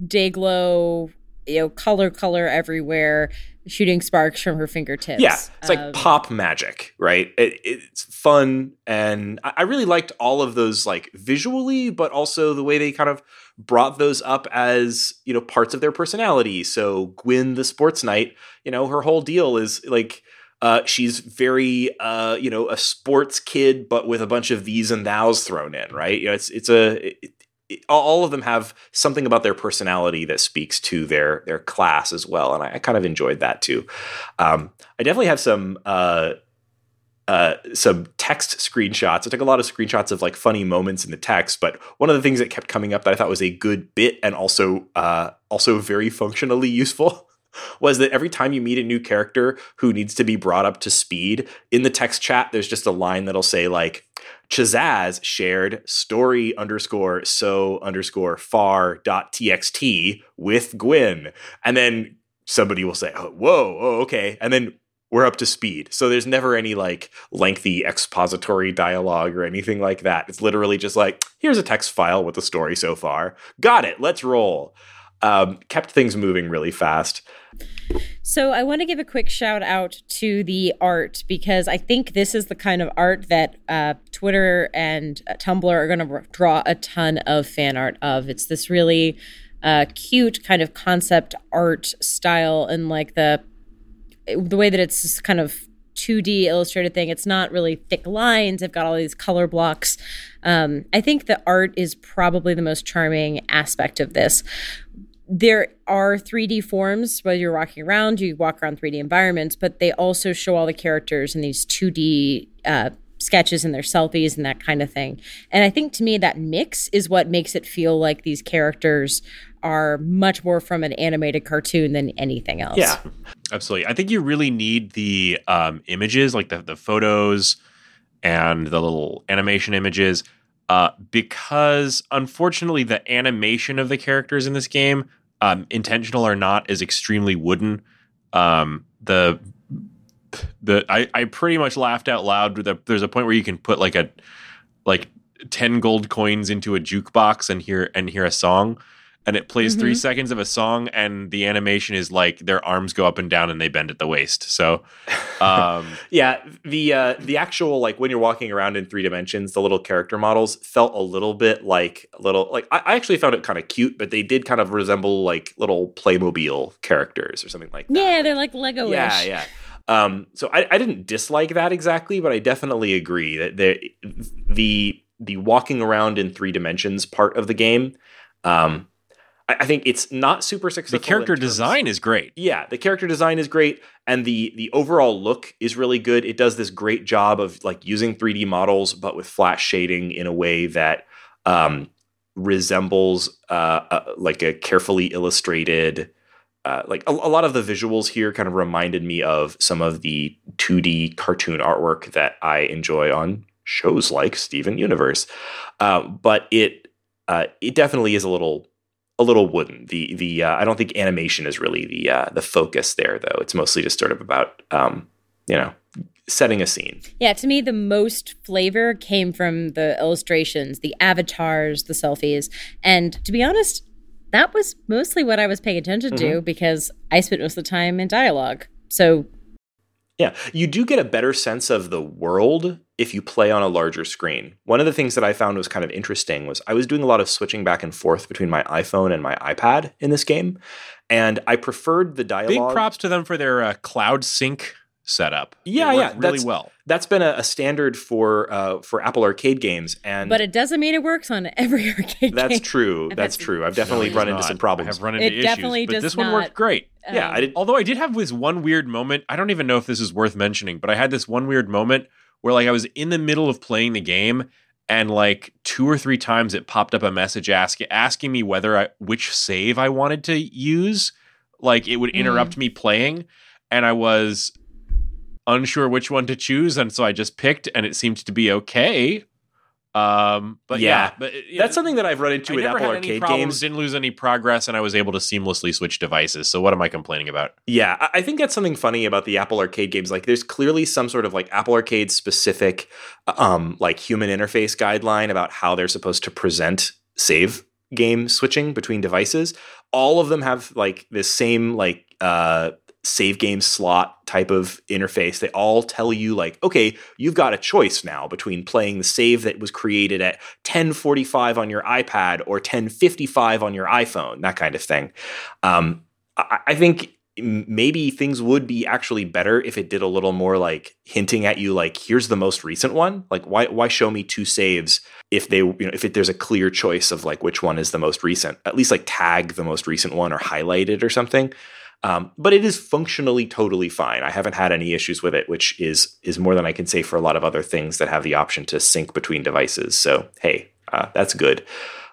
[SPEAKER 2] Day-Glo you know color color everywhere shooting sparks from her fingertips
[SPEAKER 1] Yeah, it's like
[SPEAKER 2] Um,
[SPEAKER 1] pop magic, right? It, it's fun, and I I really liked all of those, like visually, but also the way they kind of brought those up as you know parts of their personality. So Gwyn, the sports knight, you know, her whole deal is like uh, she's very uh, you know a sports kid, but with a bunch of thees and thous thrown in, right? You know, it's it's a it, all of them have something about their personality that speaks to their their class as well, and I, I kind of enjoyed that too. Um, I definitely have some uh, uh, some text screenshots. I took a lot of screenshots of like funny moments in the text, but one of the things that kept coming up that I thought was a good bit and also uh, also very functionally useful was that every time you meet a new character who needs to be brought up to speed in the text chat, there's just a line that'll say like Chazaz shared story underscore so underscore far dot txt with Gwyn. And then somebody will say, oh, whoa, oh, okay. And then we're up to speed. So there's never any like lengthy expository dialogue or anything like that. It's literally just like, here's a text file with the story so far. Got it. Let's roll. Um, kept things moving really fast.
[SPEAKER 2] So I want to give a quick shout out to the art because I think this is the kind of art that uh, Twitter and uh, Tumblr are going to draw a ton of fan art of. It's this really uh, cute kind of concept art style and like the the way that it's just kind of 2D illustrated thing. It's not really thick lines. I've got all these color blocks. Um, I think the art is probably the most charming aspect of this. There are 3D forms while you're walking around. You walk around 3D environments, but they also show all the characters in these 2D uh, sketches and their selfies and that kind of thing. And I think to me that mix is what makes it feel like these characters are much more from an animated cartoon than anything else.
[SPEAKER 1] Yeah.
[SPEAKER 3] Absolutely. I think you really need the um, images, like the, the photos and the little animation images, uh, because unfortunately, the animation of the characters in this game, um, intentional or not, is extremely wooden. Um, the the I, I pretty much laughed out loud. The, there's a point where you can put like a like ten gold coins into a jukebox and hear and hear a song and it plays mm-hmm. three seconds of a song and the animation is like their arms go up and down and they bend at the waist. So um,
[SPEAKER 1] yeah the uh, the actual like when you're walking around in three dimensions the little character models felt a little bit like a little like i, I actually found it kind of cute but they did kind of resemble like little playmobil characters or something like that.
[SPEAKER 2] Yeah they're like lego
[SPEAKER 1] yeah yeah. Um, so I, I didn't dislike that exactly but i definitely agree that the the the walking around in three dimensions part of the game um, I think it's not super successful.
[SPEAKER 3] The character design is great.
[SPEAKER 1] Yeah, the character design is great, and the the overall look is really good. It does this great job of like using 3D models, but with flat shading in a way that um, resembles uh, uh, like a carefully illustrated. Uh, like a, a, lot of the visuals here kind of reminded me of some of the 2D cartoon artwork that I enjoy on shows like Steven Universe, uh, but it uh, it definitely is a little a little wooden. The the uh, I don't think animation is really the uh, the focus there though. It's mostly just sort of about um, you know setting a scene.
[SPEAKER 2] Yeah, to me the most flavor came from the illustrations, the avatars, the selfies, and to be honest, that was mostly what I was paying attention mm-hmm. to because I spent most of the time in dialogue. So
[SPEAKER 1] yeah, you do get a better sense of the world if you play on a larger screen. One of the things that I found was kind of interesting was I was doing a lot of switching back and forth between my iPhone and my iPad in this game, and I preferred the dialogue.
[SPEAKER 3] Big props to them for their uh, cloud sync setup.
[SPEAKER 1] Yeah, yeah,
[SPEAKER 3] really well.
[SPEAKER 1] That's been a, a standard for uh, for Apple Arcade games, and
[SPEAKER 2] but it doesn't mean it works on every arcade.
[SPEAKER 1] That's
[SPEAKER 2] game.
[SPEAKER 1] true. That's true. I've definitely no, run into some problems.
[SPEAKER 3] I've run into
[SPEAKER 2] it
[SPEAKER 3] issues,
[SPEAKER 2] definitely
[SPEAKER 3] but
[SPEAKER 2] does
[SPEAKER 3] this
[SPEAKER 2] not,
[SPEAKER 3] one worked great.
[SPEAKER 2] Um,
[SPEAKER 1] yeah, I did.
[SPEAKER 3] Although I did have this one weird moment. I don't even know if this is worth mentioning, but I had this one weird moment where like I was in the middle of playing the game and like two or three times it popped up a message asking asking me whether I which save I wanted to use. Like it would interrupt mm. me playing and I was unsure which one to choose, and so I just picked, and it seemed to be okay. Um, but yeah, yeah but
[SPEAKER 1] that's know, something that I've run into
[SPEAKER 3] I
[SPEAKER 1] with Apple Arcade games.
[SPEAKER 3] Didn't lose any progress, and I was able to seamlessly switch devices. So what am I complaining about?
[SPEAKER 1] Yeah, I think that's something funny about the Apple Arcade games. Like, there's clearly some sort of like Apple Arcade specific, um, like human interface guideline about how they're supposed to present save game switching between devices. All of them have like this same like uh save game slot type of interface. They all tell you like, okay, you've got a choice now between playing the save that was created at 1045 on your iPad or 1055 on your iPhone, that kind of thing. Um, I, I think maybe things would be actually better if it did a little more like hinting at you like here's the most recent one like why why show me two saves if they you know if it, there's a clear choice of like which one is the most recent at least like tag the most recent one or highlight it or something um, but it is functionally totally fine. I haven't had any issues with it, which is is more than I can say for a lot of other things that have the option to sync between devices. So hey, uh, that's good.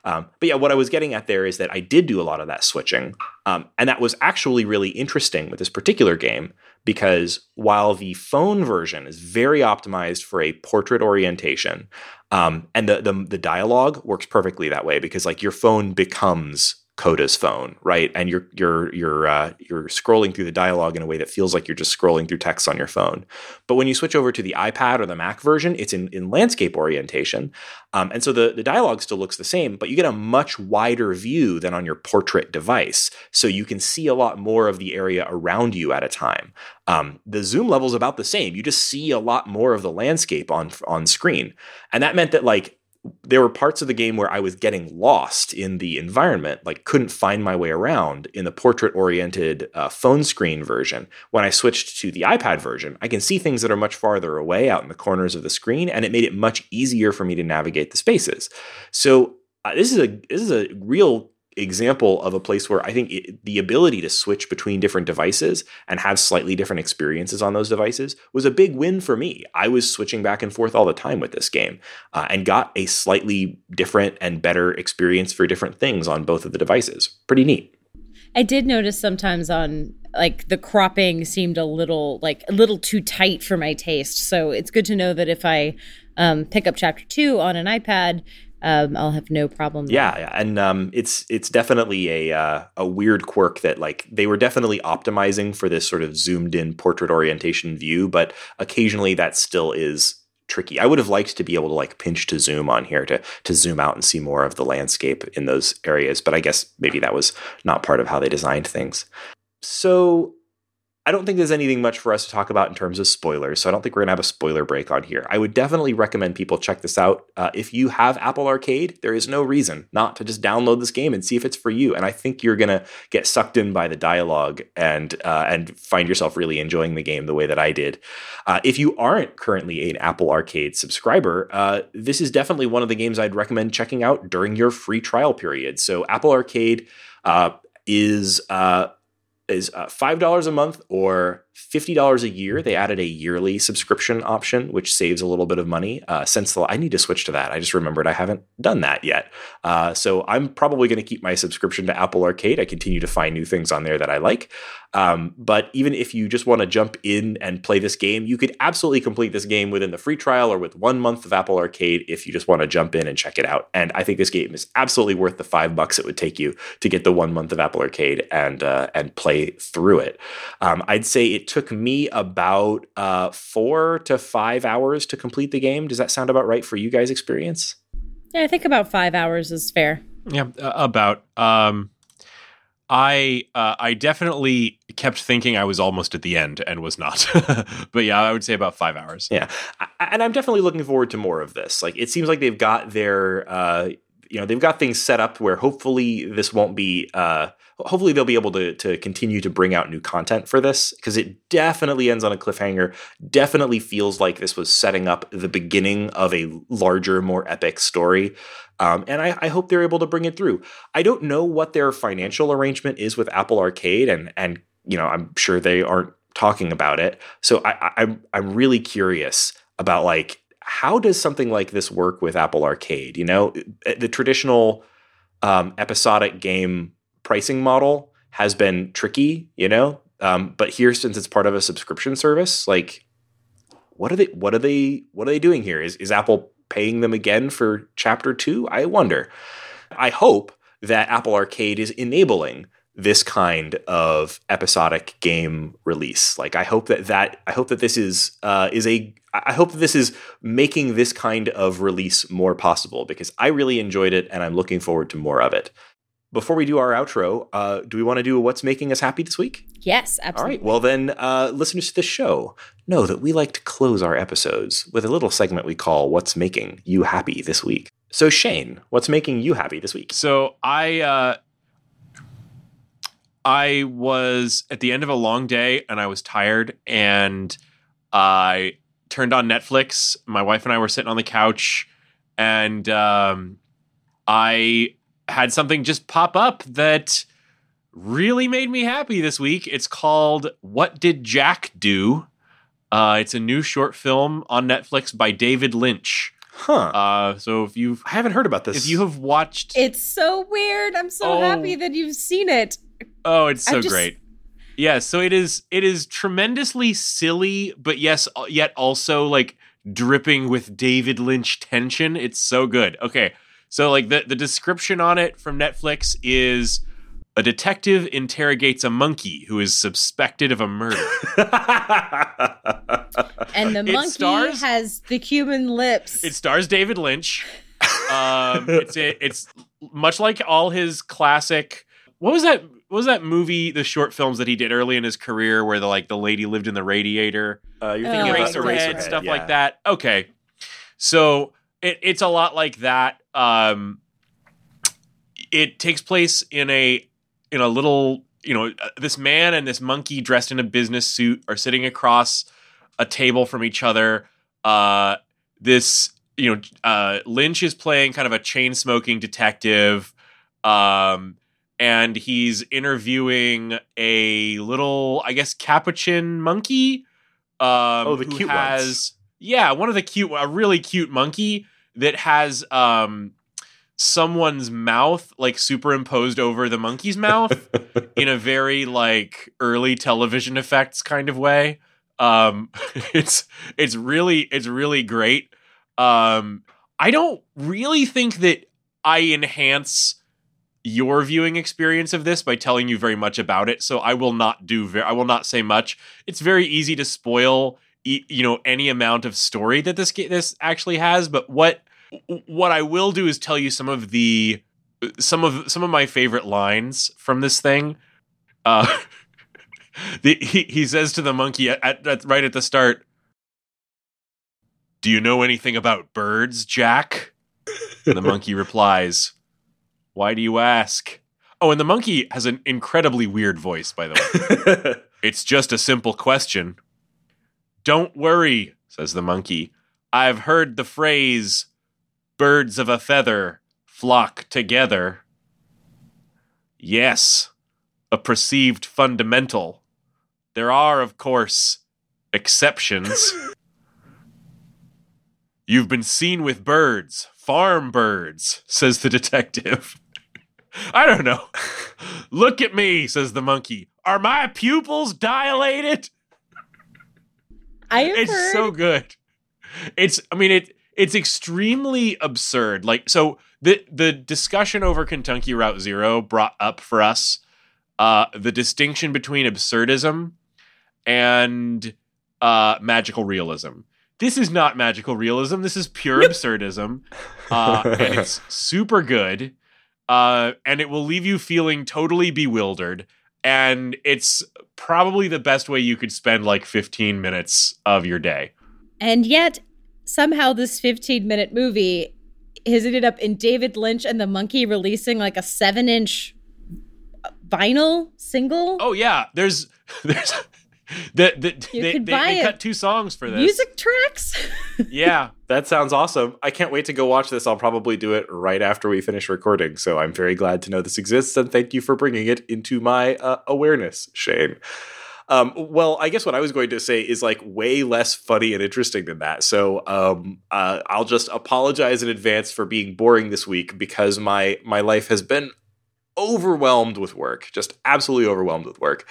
[SPEAKER 1] Um, but yeah, what I was getting at there is that I did do a lot of that switching. Um, and that was actually really interesting with this particular game because while the phone version is very optimized for a portrait orientation, um, and the, the the dialogue works perfectly that way because like your phone becomes Coda's phone, right? And you're you're you're uh, you're scrolling through the dialogue in a way that feels like you're just scrolling through text on your phone. But when you switch over to the iPad or the Mac version, it's in, in landscape orientation, um, and so the the dialogue still looks the same, but you get a much wider view than on your portrait device, so you can see a lot more of the area around you at a time. Um, the zoom level is about the same. You just see a lot more of the landscape on on screen, and that meant that like there were parts of the game where I was getting lost in the environment, like couldn't find my way around in the portrait oriented uh, phone screen version. When I switched to the iPad version, I can see things that are much farther away out in the corners of the screen, and it made it much easier for me to navigate the spaces. So uh, this is a this is a real example of a place where I think it, the ability to switch between different devices and have slightly different experiences on those devices was a big win for me. I was switching back and forth all the time with this game uh, and got a slightly different and better experience for different things on both of the devices. Pretty neat.
[SPEAKER 2] I did notice sometimes on like the cropping seemed a little like a little too tight for my taste. So it's good to know that if I um, pick up chapter two on an iPad, um, I'll have no problem.
[SPEAKER 1] Yeah, yeah, and um, it's it's definitely a uh, a weird quirk that like they were definitely optimizing for this sort of zoomed in portrait orientation view, but occasionally that still is tricky. I would have liked to be able to like pinch to zoom on here to to zoom out and see more of the landscape in those areas, but I guess maybe that was not part of how they designed things. So I don't think there's anything much for us to talk about in terms of spoilers, so I don't think we're going to have a spoiler break on here. I would definitely recommend people check this out. Uh, if you have Apple Arcade, there is no reason not to just download this game and see if it's for you. And I think you're going to get sucked in by the dialogue and uh, and find yourself really enjoying the game the way that I did. Uh, if you aren't currently an Apple Arcade subscriber, uh, this is definitely one of the games I'd recommend checking out during your free trial period. So Apple Arcade uh, is uh, is uh, $5 a month or $50 a year. They added a yearly subscription option, which saves a little bit of money. Uh, since the, I need to switch to that. I just remembered I haven't done that yet. Uh, so I'm probably going to keep my subscription to Apple Arcade. I continue to find new things on there that I like. Um, but even if you just want to jump in and play this game, you could absolutely complete this game within the free trial or with one month of Apple Arcade if you just want to jump in and check it out. And I think this game is absolutely worth the five bucks it would take you to get the one month of Apple Arcade and uh, and play through it. Um, I'd say it took me about uh, four to five hours to complete the game. Does that sound about right for you guys' experience?
[SPEAKER 2] Yeah, I think about five hours is fair.
[SPEAKER 3] Yeah, uh, about. Um, I uh, I definitely kept thinking I was almost at the end and was not. but yeah, I would say about five hours.
[SPEAKER 1] Yeah, I, and I'm definitely looking forward to more of this. Like, it seems like they've got their, uh, you know, they've got things set up where hopefully this won't be. Uh, hopefully they'll be able to to continue to bring out new content for this because it definitely ends on a cliffhanger. Definitely feels like this was setting up the beginning of a larger, more epic story. Um, and I, I, hope they're able to bring it through. I don't know what their financial arrangement is with Apple Arcade, and and you know I'm sure they aren't talking about it. So I, I'm I'm really curious about like how does something like this work with Apple Arcade? You know, the traditional um, episodic game pricing model has been tricky. You know, um, but here since it's part of a subscription service, like what are they what are they what are they doing here? Is is Apple paying them again for chapter two? I wonder. I hope that Apple Arcade is enabling this kind of episodic game release. Like I hope that that I hope that this is uh, is a I hope that this is making this kind of release more possible because I really enjoyed it and I'm looking forward to more of it. Before we do our outro, uh, do we want to do what's making us happy this week?
[SPEAKER 2] Yes, absolutely.
[SPEAKER 1] All right. Well, then, uh, listeners to the show know that we like to close our episodes with a little segment we call "What's Making You Happy This Week." So, Shane, what's making you happy this week?
[SPEAKER 3] So, I uh, I was at the end of a long day and I was tired, and I turned on Netflix. My wife and I were sitting on the couch, and um, I had something just pop up that really made me happy this week. It's called What Did Jack Do? Uh, it's a new short film on Netflix by David Lynch.
[SPEAKER 1] Huh.
[SPEAKER 3] Uh, so if you've
[SPEAKER 1] I haven't heard about this.
[SPEAKER 3] if you have watched,
[SPEAKER 2] It's so weird. I'm so
[SPEAKER 3] Oh.
[SPEAKER 2] happy that you've seen it.
[SPEAKER 3] oh, it's so
[SPEAKER 2] just-
[SPEAKER 3] great. Yeah, so it is. It is tremendously silly, but yes, uh, yet also like dripping with David Lynch tension. It's so good. Okay, so like the the description on it from Netflix is a detective interrogates a monkey who is suspected of a murder.
[SPEAKER 2] And the
[SPEAKER 3] It
[SPEAKER 2] monkey
[SPEAKER 3] stars-
[SPEAKER 2] has the Cuban lips.
[SPEAKER 3] It stars David Lynch. Um, it's it's much like all his classic. What was that? What was that movie? The short films that he did early in his career, where the like the lady lived in the radiator,
[SPEAKER 1] uh, you're
[SPEAKER 2] Oh,
[SPEAKER 1] thinking about
[SPEAKER 2] Eraserhead,
[SPEAKER 3] Eraserhead, stuff
[SPEAKER 1] yeah.
[SPEAKER 3] like that. Okay, so it, it's a lot like that. Um, it takes place in a in a little you know uh, this man and this monkey dressed in a business suit are sitting across a table from each other. Uh, this you know uh, Lynch is playing kind of a chain smoking detective. Um, and he's interviewing a little, I guess, capuchin monkey. Um,
[SPEAKER 1] Oh, the
[SPEAKER 3] who
[SPEAKER 1] cute
[SPEAKER 3] has,
[SPEAKER 1] ones.
[SPEAKER 3] Yeah, one of the cute, a really cute monkey that has um someone's mouth like superimposed over the monkey's mouth in a very like early television effects kind of way. Um, it's it's really it's really great. Um, I don't really think that I enhance your viewing experience of this by telling you very much about it. So I will not do very, I will not say much. It's very easy to spoil e- you know any amount of story that this ga- this actually has, but what what I will do is tell you some of the some of some of my favorite lines from this thing. Uh the, he, he says to the monkey at, at, right at the start, "Do you know anything about birds, Jack?" And the monkey replies, "Why do you ask?" Oh, and the monkey has an incredibly weird voice, by the way. It's just a simple question. Don't worry, says the monkey. I've heard the phrase, birds of a feather flock together. Yes, a perceived fundamental. There are, of course, exceptions. You've been seen with birds, farm birds, says the detective. I don't know. Look at me, says the monkey. Are my pupils dilated?
[SPEAKER 2] I have
[SPEAKER 3] It's
[SPEAKER 2] heard.
[SPEAKER 3] so good. It's I mean it it's extremely absurd. Like so the the discussion over Kentucky Route Zero brought up for us uh the distinction between absurdism and uh magical realism. This is not magical realism. This is pure absurdism. Uh and it's super good. Uh and it will leave you feeling totally bewildered and it's probably the best way you could spend like 15 minutes of your day.
[SPEAKER 2] and yet, somehow, this 15 minute movie has ended up in David Lynch and the monkey releasing like a seven inch vinyl single.
[SPEAKER 3] Oh yeah, there's there's the, the,
[SPEAKER 2] You
[SPEAKER 3] they,
[SPEAKER 2] could
[SPEAKER 3] they,
[SPEAKER 2] buy
[SPEAKER 3] they cut two songs for this.
[SPEAKER 2] Music tracks?
[SPEAKER 3] Yeah.
[SPEAKER 1] That sounds awesome. I can't wait to go watch this. I'll probably do it right after we finish recording. So I'm very glad to know this exists and thank you for bringing it into my uh, awareness, Shane. Um, well, I guess what I was going to say is like way less funny and interesting than that. So um, uh, I'll just apologize in advance for being boring this week because my my life has been overwhelmed with work, just absolutely overwhelmed with work.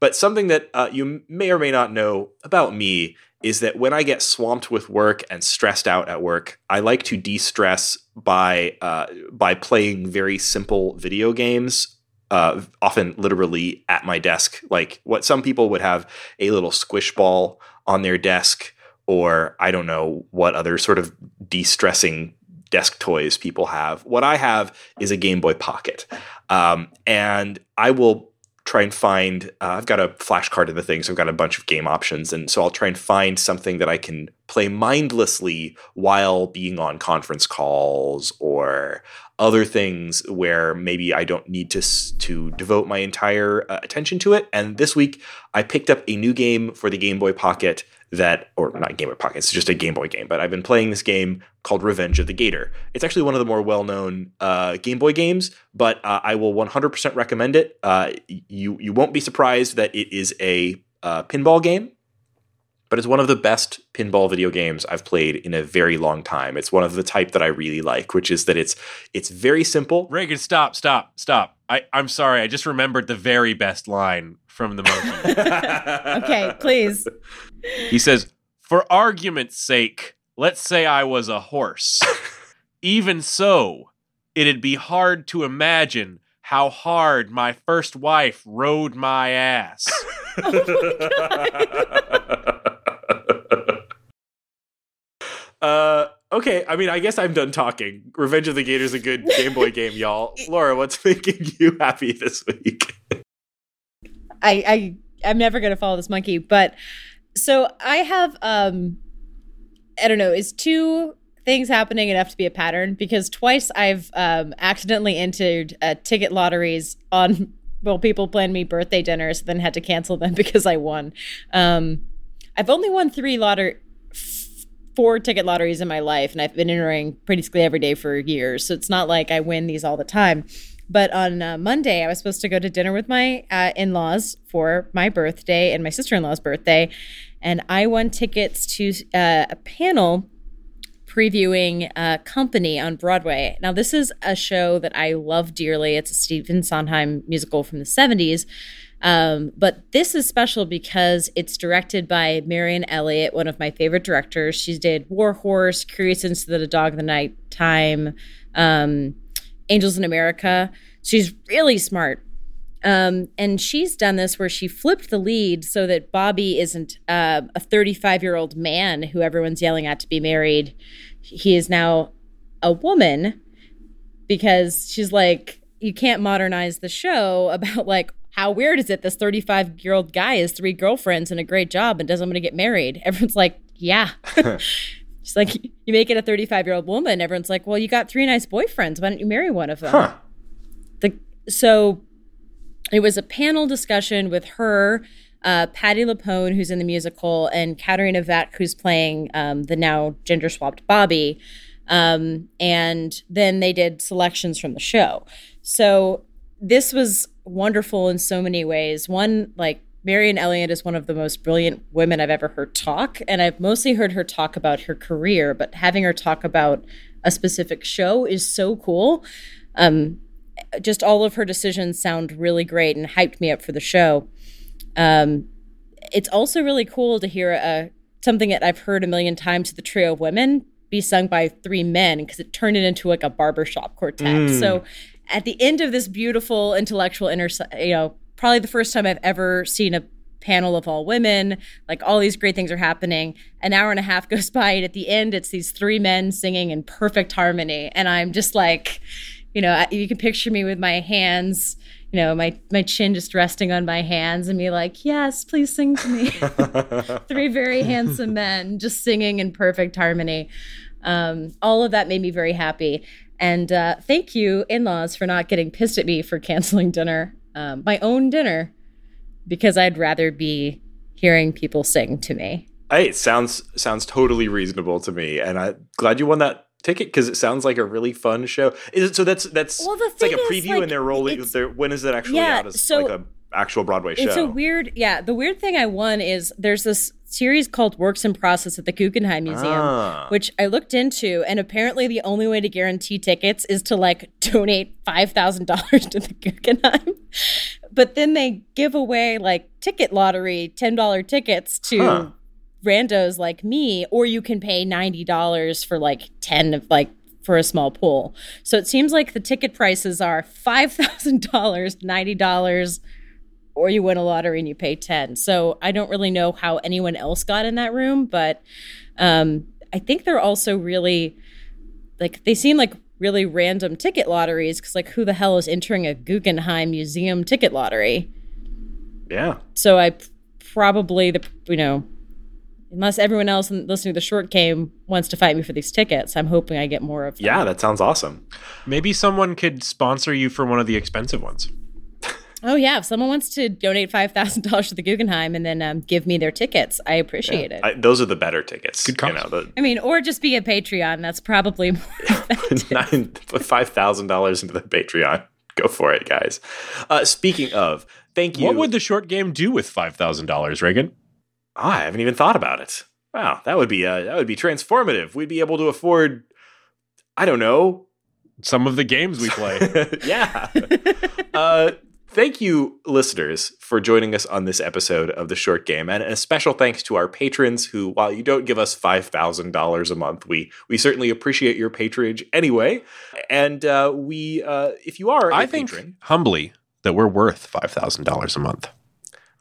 [SPEAKER 1] But something that uh, you may or may not know about me is that when I get swamped with work and stressed out at work, I like to de-stress by uh, by playing very simple video games. Uh, often, literally at my desk, like what some people would have a little squish ball on their desk, or I don't know what other sort of de-stressing desk toys people have. What I have is a Game Boy Pocket, um, and I will try and find uh, i've got a flash card in the thing so i've got a bunch of game options and so i'll try and find something that i can play mindlessly while being on conference calls or other things where maybe i don't need to to devote my entire uh, attention to it. And this week i picked up a new game for the game boy pocket that or not game boy pocket it's just a game boy game but i've been playing this game called revenge of the gator. It's actually one of the more well-known uh, game boy games but uh, i will 100% recommend it. Uh, you you won't be surprised that it is a uh, pinball game but it's one of the best pinball video games I've played in a very long time. It's one of the type that I really like, which is that it's it's very simple.
[SPEAKER 3] Reagan, stop, stop, stop. I, I'm sorry. I just remembered the very best line from the monkey.
[SPEAKER 2] okay, please.
[SPEAKER 3] He says, For argument's sake, let's say I was a horse. Even so, it'd be hard to imagine how hard my first wife rode my ass.
[SPEAKER 1] Oh uh, okay, I mean, I guess I'm done talking. Revenge of the Gator's is a good Game Boy game, y'all. Laura, what's making you happy this week?
[SPEAKER 2] I, I I'm never gonna follow this monkey, but so I have um I don't know, is two things happening enough to be a pattern? Because twice I've um accidentally entered uh, ticket lotteries on well, people planned me birthday dinners, then had to cancel them because I won. Um I've only won three lottery four ticket lotteries in my life, and I've been entering pretty basically every day for years. So it's not like I win these all the time. But on uh, Monday, I was supposed to go to dinner with my uh, in laws for my birthday and my sister in law's birthday. And I won tickets to uh, a panel previewing uh, Company on Broadway. Now, this is a show that I love dearly. It's a Stephen Sondheim musical from the 70s. Um, but this is special because it's directed by Marianne Elliott, one of my favorite directors. She did War Horse, Curious Incident of the Dog of the Night Time, um, Angels in America. She's really smart. Um, and she's done this where she flipped the lead so that Bobby isn't uh, a 35 year old man who everyone's yelling at to be married. He is now a woman because she's like, you can't modernize the show about like how weird is it this 35 year old guy has three girlfriends and a great job and doesn't want to get married everyone's like yeah she's like you make it a 35 year old woman everyone's like well you got three nice boyfriends why don't you marry one of them
[SPEAKER 1] Huh.
[SPEAKER 2] the so it was a panel discussion with her uh, Patti LuPone, who's in the musical, and Katerina Vack, who's playing um, the now gender swapped Bobby. Um, and then they did selections from the show. So this was wonderful in so many ways. One, like Marianne Elliott is one of the most brilliant women I've ever heard talk, and I've mostly heard her talk about her career, but having her talk about a specific show is so cool. Um, just all of her decisions sound really great and hyped me up for the show. Um, it's also really cool to hear a, something that I've heard a million times, the trio of women, be sung by three men because it turned it into like a barbershop quartet.
[SPEAKER 1] Mm.
[SPEAKER 2] So at the end of this beautiful intellectual inter, you know, probably the first time I've ever seen a panel of all women, like all these great things are happening. An hour and a half goes by, and at the end, it's these three men singing in perfect harmony, and I'm just like, you know, you can picture me with my hands. You know, my my chin just resting on my hands and me like, yes, please sing to me. Three very handsome men just singing in perfect harmony. Um, all of that made me very happy. And uh, thank you, in laws, for not getting pissed at me for canceling dinner, um, my own dinner, because I'd rather be hearing people sing to me.
[SPEAKER 1] Hey, it sounds sounds totally reasonable to me, and I'm glad you won that ticket because it sounds like a really fun show. Is it, so that's that's
[SPEAKER 2] Well, the
[SPEAKER 1] it's like a preview,
[SPEAKER 2] like,
[SPEAKER 1] and they're rolling. They're, when is it actually
[SPEAKER 2] Yeah,
[SPEAKER 1] out? As
[SPEAKER 2] so
[SPEAKER 1] like a actual Broadway show.
[SPEAKER 2] It's a weird, yeah. The weird thing I won is there's this series called Works in Process at the Guggenheim Museum,
[SPEAKER 1] Ah.
[SPEAKER 2] which I looked into, and apparently the only way to guarantee tickets is to like donate five thousand dollars to the Guggenheim. But then they give away like ticket lottery ten dollar tickets to
[SPEAKER 1] Huh.
[SPEAKER 2] randos like me, or you can pay ninety dollars for like ten of like for a small pool. So it seems like the ticket prices are five thousand dollars, ninety dollars, or you win a lottery and you pay 10 so i don't really know how anyone else got in that room but um, i think they're also really like they seem like really random ticket lotteries because like who the hell is entering a guggenheim museum ticket lottery
[SPEAKER 1] yeah.
[SPEAKER 2] so I probably the you know unless everyone else listening to the short game wants to fight me for these tickets i'm hoping i get more of them
[SPEAKER 1] Yeah, that sounds awesome.
[SPEAKER 3] Maybe someone could sponsor you for one of the expensive ones.
[SPEAKER 2] Oh yeah if someone wants to donate $5000 to the guggenheim and then um, give me their tickets i appreciate it
[SPEAKER 1] I, those are the better tickets.
[SPEAKER 3] Good
[SPEAKER 1] you know, the
[SPEAKER 2] I mean, or just be a Patreon. That's probably more effective.
[SPEAKER 1] nine five thousand dollars into the Patreon. Go for it, guys. Uh, speaking of, thank you.
[SPEAKER 3] What would the short game do with five thousand dollars, Raygan?
[SPEAKER 1] Oh, I haven't even thought about it. Wow, that would be uh, that would be transformative. We'd be able to afford, I don't know,
[SPEAKER 3] Some of the games we play.
[SPEAKER 1] yeah. uh, thank you, listeners, for joining us on this episode of the Short Game, and a special thanks to our patrons who, while you don't give us five thousand dollars a month, we we certainly appreciate your patronage anyway. And uh, we, uh, if you are a
[SPEAKER 3] I think
[SPEAKER 1] patron,
[SPEAKER 3] humbly that we're worth five thousand dollars a month.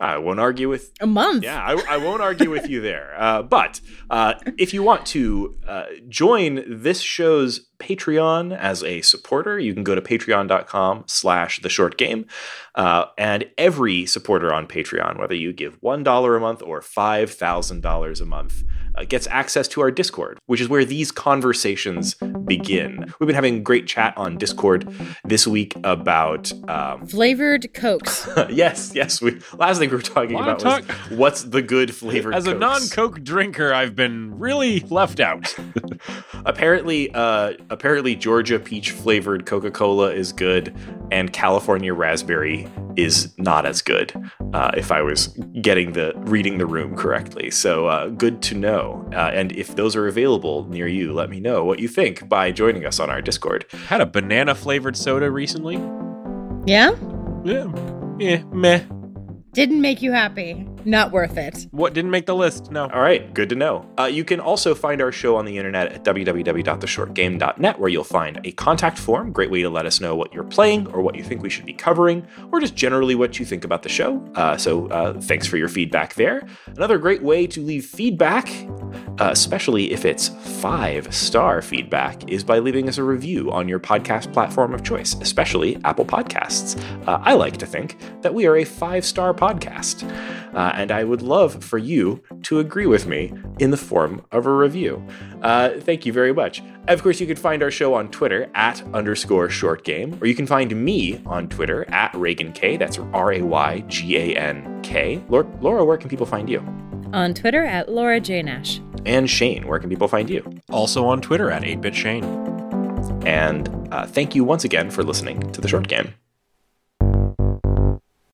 [SPEAKER 1] I won't argue with
[SPEAKER 2] A month.
[SPEAKER 1] Yeah, I, I won't argue with you there. Uh, but uh, if you want to uh, join this show's Patreon as a supporter, you can go to patreon.com slash the short game. Uh, and every supporter on Patreon, whether you give $1 a month or $5,000 a month, uh, gets access to our Discord, which is where these conversations begin. We've been having great chat on Discord this week about um,
[SPEAKER 2] Flavored Cokes.
[SPEAKER 1] yes, yes. We last thing we were talking
[SPEAKER 3] Lot
[SPEAKER 1] about
[SPEAKER 3] of
[SPEAKER 1] was what's the good flavored.
[SPEAKER 3] As a non-Coke drinker, I've been really left out.
[SPEAKER 1] apparently, uh, apparently Georgia peach flavored Coca Cola is good, and California raspberry is not as good. Uh, if I was getting the reading the room correctly, so uh, good to know. Uh, and if those are available near you, let me know what you think by joining us on our Discord.
[SPEAKER 3] Had a banana flavored soda recently.
[SPEAKER 2] Yeah?
[SPEAKER 3] Yeah, yeah, meh.
[SPEAKER 2] Didn't make you happy. Not worth it.
[SPEAKER 3] What didn't make the list? No.
[SPEAKER 1] All right, good to know. Uh, you can also find our show on the internet at www.theshortgame.net, where you'll find a contact form, great way to let us know what you're playing or what you think we should be covering, or just generally what you think about the show. Uh, so uh, thanks for your feedback there. Another great way to leave feedback, uh, especially if it's five star feedback, is by leaving us a review on your podcast platform of choice, especially Apple Podcasts. Uh, I like to think that we are a five star podcast, uh, and I would love for you to agree with me in the form of a review. Uh, thank you very much. Of course, you can find our show on Twitter at underscore short game, or you can find me on Twitter at Raygan K. That's R A Y G A N K. Laura, Laura, where can people find you?
[SPEAKER 2] On Twitter at Laura J. Nash.
[SPEAKER 1] And Shane, where can people find you?
[SPEAKER 3] Also on Twitter at 8bit Shane.
[SPEAKER 1] And uh, thank you once again for listening to the short game.